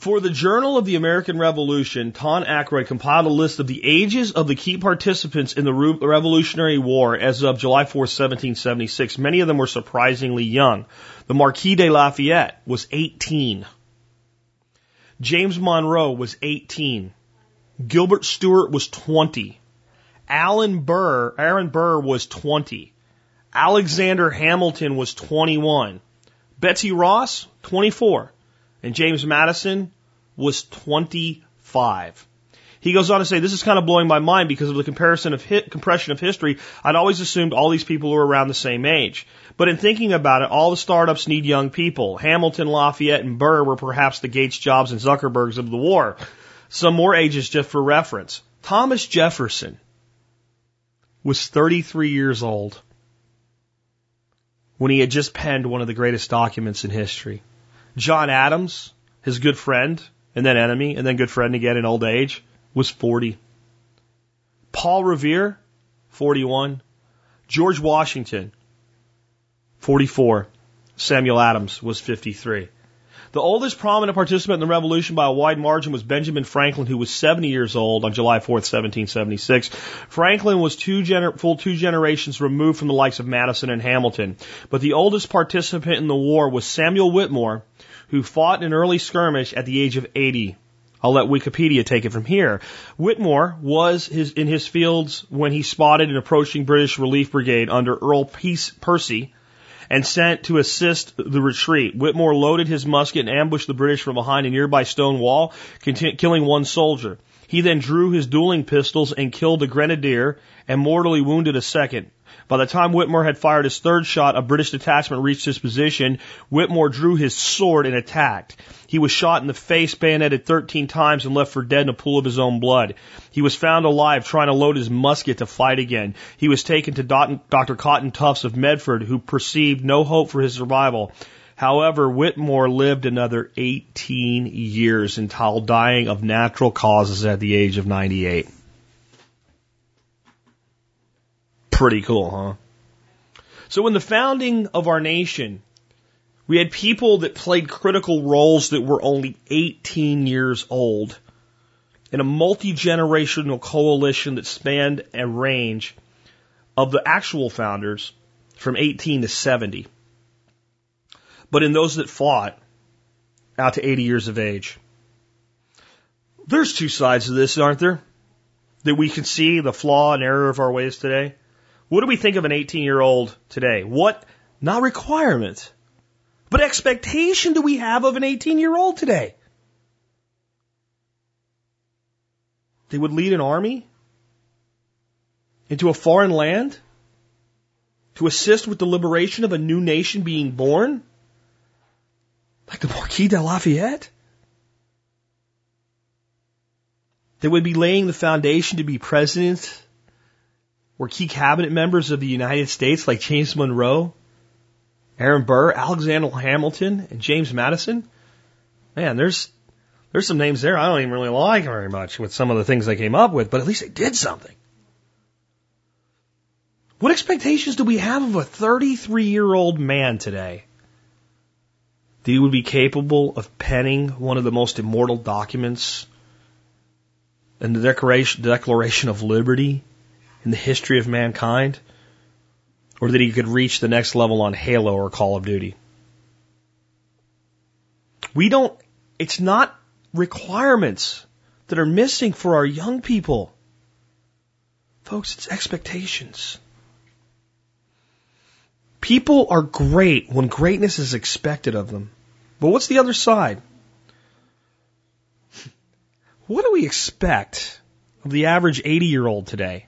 For the Journal of the American Revolution, Todd Andrlik compiled a list of the ages of the key participants in the Revolutionary War as of July 4, 1776. Many of them were surprisingly young. The Marquis de Lafayette was 18. James Monroe was 18. Gilbert Stuart was 20. Alan Burr, Aaron Burr was 20. Alexander Hamilton was 21. Betsy Ross, 24 and James Madison was 25. He goes on to say, this is kind of blowing my mind because of the comparison of hit, compression of history. I'd always assumed all these people were around the same age. But in thinking about it, all the startups need young people. Hamilton, Lafayette, and Burr were perhaps the Gates, Jobs, and Zuckerbergs of the war. Some more ages just for reference. Thomas Jefferson was 33 years old when he had just penned one of the greatest documents in history. John Adams, his good friend and then enemy and then good friend again in old age, was 40. Paul Revere, 41. George Washington, 44. Samuel Adams was 53. The oldest prominent participant in the revolution by a wide margin was Benjamin Franklin, who was 70 years old on July 4th, 1776. Franklin was two full two generations removed from the likes of Madison and Hamilton. But the oldest participant in the war was Samuel Whitmore, who fought in an early skirmish at the age of 80. I'll let Wikipedia take it from here. Whitmore was his, in his fields when he spotted an approaching British relief brigade under Earl Peace Percy and sent to assist the retreat. Whitmore loaded his musket and ambushed the British from behind a nearby stone wall, killing one soldier. He then drew his dueling pistols and killed a grenadier and mortally wounded a second. By the time Whitmore had fired his third shot, a British detachment reached his position. Whitmore drew his sword and attacked. He was shot in the face, bayoneted 13 times, and left for dead in a pool of his own blood. He was found alive trying to load his musket to fight again. He was taken to Dr. Cotton Tufts of Medford, who perceived no hope for his survival. However, Whitmore lived another 18 years until dying of natural causes at the age of 98. Pretty cool, huh? So in the founding of our nation, we had people that played critical roles that were only 18 years old in a multi-generational coalition that spanned a range of the actual founders from 18 to 70. But in those that fought out to 80 years of age. There's two sides to this, aren't there? That we can see the flaw and error of our ways today. What do we think of an 18 year old today? What, not requirement, but expectation do we have of an 18 year old today? They would lead an army into a foreign land to assist with the liberation of a new nation being born? Like the Marquis de Lafayette? They would be laying the foundation to be president were key cabinet members of the United States like James Monroe, Aaron Burr, Alexander Hamilton, and James Madison. Man, there's there's some names there I don't even really like very much with some of the things they came up with, but at least they did something. What expectations do we have of a 33 year old man today? That he would be capable of penning one of the most immortal documents in the Declaration, Declaration of Liberty in the history of mankind, or that he could reach the next level on Halo or Call of Duty. We don't, it's not requirements that are missing for our young people. Folks, it's expectations. People are great when greatness is expected of them. But what's the other side? What do we expect of the average 80 year old today?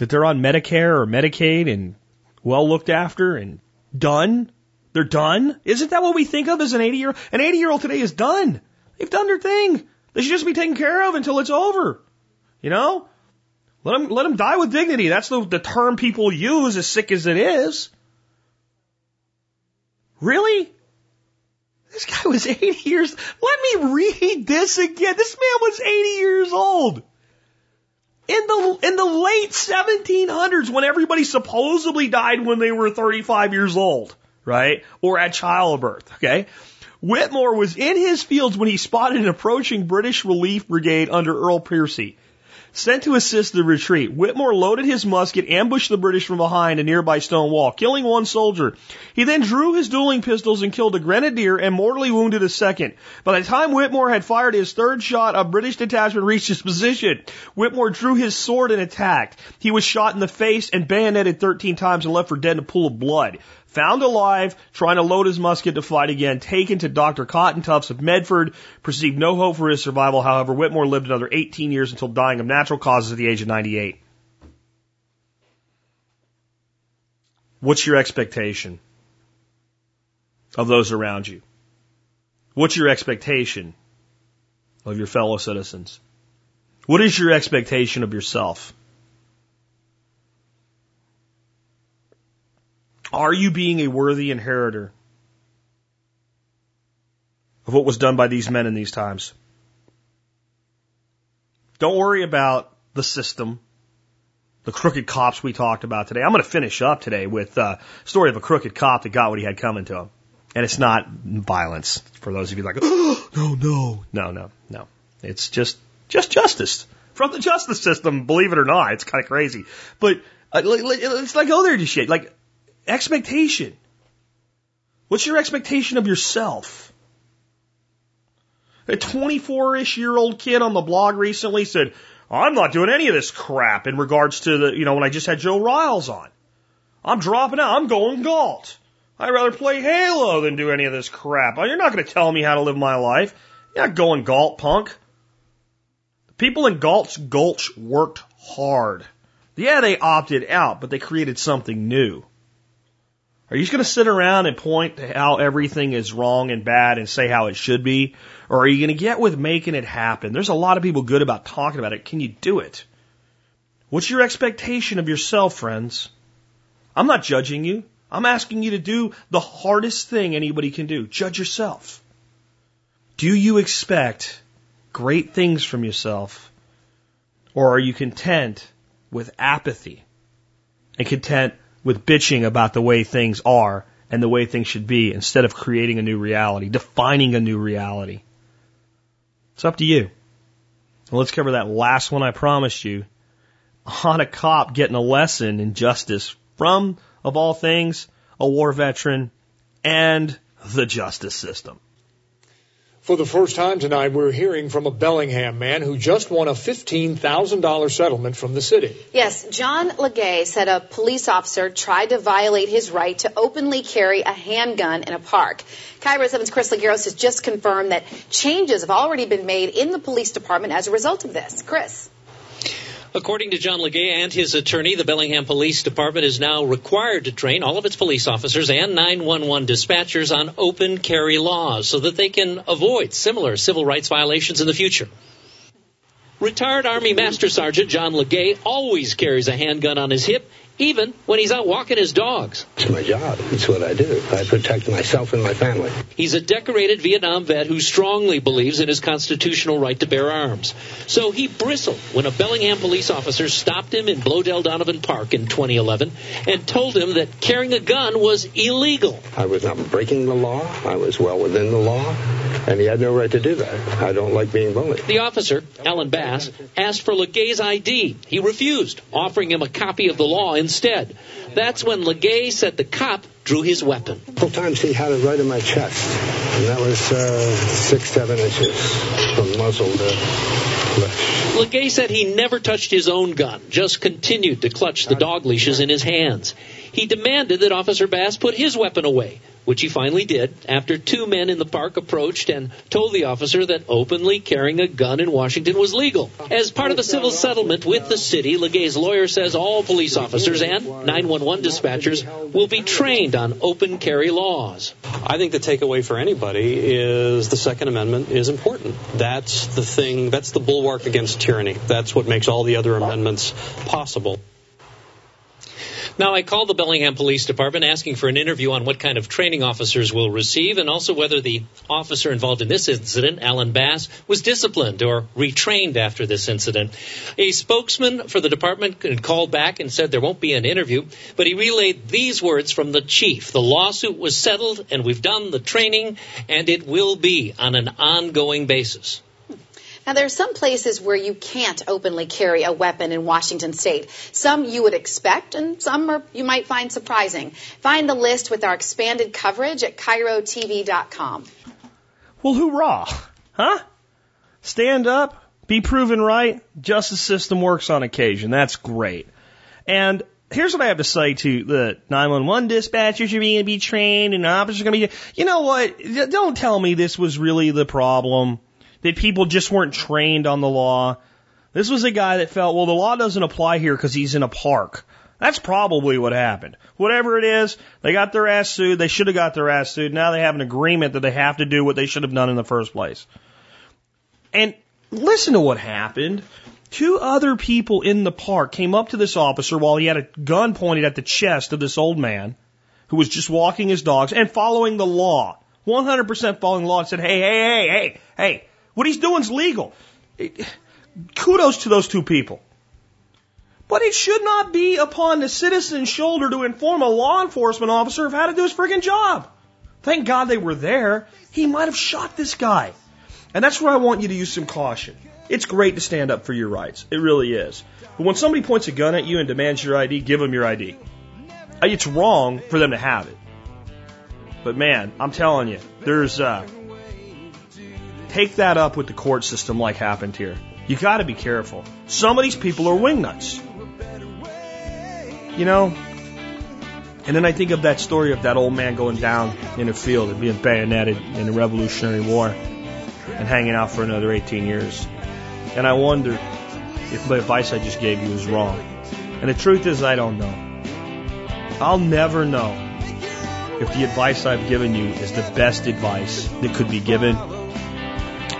That they're on Medicare or Medicaid and well looked after and done? They're done? Isn't that what we think of as an 80 year old? An 80 year old today is done. They've done their thing. They should just be taken care of until it's over. You know? Let them, let them die with dignity. That's the, the term people use, as sick as it is. Really? This guy was 80 years. Let me read this again. This man was 80 years old. In the, in the late 1700s when everybody supposedly died when they were 35 years old, right? Or at childbirth, okay? Whitmore was in his fields when he spotted an approaching British relief brigade under Earl Percy. Sent to assist the retreat, Whitmore loaded his musket, ambushed the British from behind a nearby stone wall, killing one soldier. He then drew his dueling pistols and killed a grenadier and mortally wounded a second. By the time Whitmore had fired his third shot, a British detachment reached his position. Whitmore drew his sword and attacked. He was shot in the face and bayoneted 13 times and left for dead in a pool of blood found alive, trying to load his musket to fight again, taken to Dr. Cotton Tufts of Medford, perceived no hope for his survival. However, Whitmore lived another 18 years until dying of natural causes at the age of 98. What's your expectation of those around you? What's your expectation of your fellow citizens? What is your expectation of yourself? Are you being a worthy inheritor of what was done by these men in these times? Don't worry about the system, the crooked cops we talked about today. I'm going to finish up today with a story of a crooked cop that got what he had coming to him. And it's not violence for those of you like, oh, no, no, no, no, no. It's just, just justice from the justice system. Believe it or not, it's kind of crazy. But uh, it's like, oh, there shit. Like, expectation. What's your expectation of yourself? A 24 ish year old kid on the blog recently said, I'm not doing any of this crap in regards to the, you know, when I just had Joe Riles on. I'm dropping out. I'm going Galt. I'd rather play Halo than do any of this crap. Oh, you're not going to tell me how to live my life. You're not going Galt, punk. The people in Galt's Gulch worked hard. Yeah, they opted out, but they created something new. Are you just going to sit around and point to how everything is wrong and bad and say how it should be? Or are you going to get with making it happen? There's a lot of people good about talking about it. Can you do it? What's your expectation of yourself, friends? I'm not judging you. I'm asking you to do the hardest thing anybody can do. Judge yourself. Do you expect great things from yourself? Or are you content with apathy and content with bitching about the way things are and the way things should be instead of creating a new reality, defining a new reality. It's up to you. Well, let's cover that last one I promised you on a cop getting a lesson in justice from, of all things, a war veteran and the justice system. For the first time tonight, we're hearing from a Bellingham man who just won a $15,000 settlement from the city. Yes, John Legay said a police officer tried to violate his right to openly carry a handgun in a park. KIRO 7's Chris Legeros has just confirmed that changes have already been made in the police department as a result of this. Chris. According to John Legay and his attorney, the Bellingham Police Department is now required to train all of its police officers and 911 dispatchers on open carry laws so that they can avoid similar civil rights violations in the future. Retired Army Master Sergeant John Legay always carries a handgun on his hip even when he's out walking his dogs. It's my job. It's what I do. I protect myself and my family. He's a decorated Vietnam vet who strongly believes in his constitutional right to bear arms. So he bristled when a Bellingham police officer stopped him in Bloedel Donovan Park in 2011 and told him that carrying a gun was illegal. I was not breaking the law. I was well within the law, and he had no right to do that. I don't like being bullied. The officer, Alan Bass, asked for Legay's ID. He refused, offering him a copy of the law in instead. That's when Legay said the cop drew his weapon. Couple times he had it right in my chest, and that was uh, six, seven inches from muzzle to flesh. Legay said he never touched his own gun, just continued to clutch the dog leashes in his hands. He demanded that Officer Bass put his weapon away, which he finally did after two men in the park approached and told the officer that openly carrying a gun in Washington was legal. As part of a civil settlement with the city, Legay's lawyer says all police officers and 911 dispatchers will be trained on open carry laws. I think the takeaway for anybody is the Second Amendment is important. That's the thing, that's the bulwark against tyranny. That's what makes all the other amendments possible. Now, I called the Bellingham Police Department asking for an interview on what kind of training officers will receive and also whether the officer involved in this incident, Alan Bass, was disciplined or retrained after this incident. A spokesman for the department called back and said there won't be an interview, but he relayed these words from the chief. The lawsuit was settled and we've done the training and it will be on an ongoing basis. Now, there are some places where you can't openly carry a weapon in Washington state. Some you would expect, and some are, you might find surprising. Find the list with our expanded coverage at KIROTV.com. Well, hoorah! Huh? Stand up, be proven right. Justice system works on occasion. That's great. And here's what I have to say to the 911 dispatchers You're going to be trained and officers are going to be. You know what? Don't tell me this was really the problem that people just weren't trained on the law. This was a guy that felt, well, the law doesn't apply here because he's in a park. That's probably what happened. Whatever it is, they got their ass sued. They should have got their ass sued. Now they have an agreement that they have to do what they should have done in the first place. And listen to what happened. Two other people in the park came up to this officer while he had a gun pointed at the chest of this old man who was just walking his dogs and following the law. 100% following the law and said, hey, hey, hey, hey, hey, what he's doing is legal. Kudos to those two people. But it should not be upon the citizen's shoulder to inform a law enforcement officer of how to do his friggin' job. Thank God they were there. He might have shot this guy. And that's where I want you to use some caution. It's great to stand up for your rights. It really is. But when somebody points a gun at you and demands your ID, give them your ID. It's wrong for them to have it. But man, I'm telling you, there's uh, take that up with the court system like happened here. You got to be careful. Some of these people are wingnuts. You know? And then I think of that story of that old man going down in a field and being bayoneted in the Revolutionary War and hanging out for another 18 years. And I wonder if the advice I just gave you was wrong. And the truth is, I don't know. I'll never know if the advice I've given you is the best advice that could be given.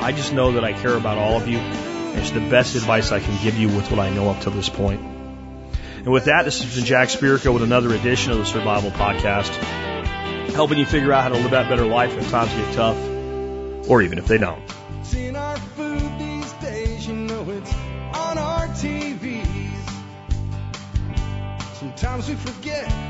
I just know that I care about all of you. And it's the best advice I can give you with what I know up to this point. And with that, this has been Jack Spirko with another edition of the Survival Podcast, helping you figure out how to live that better life when times get tough, or even if they don't. Seeing our food these days, you know it's on our TVs. Sometimes we forget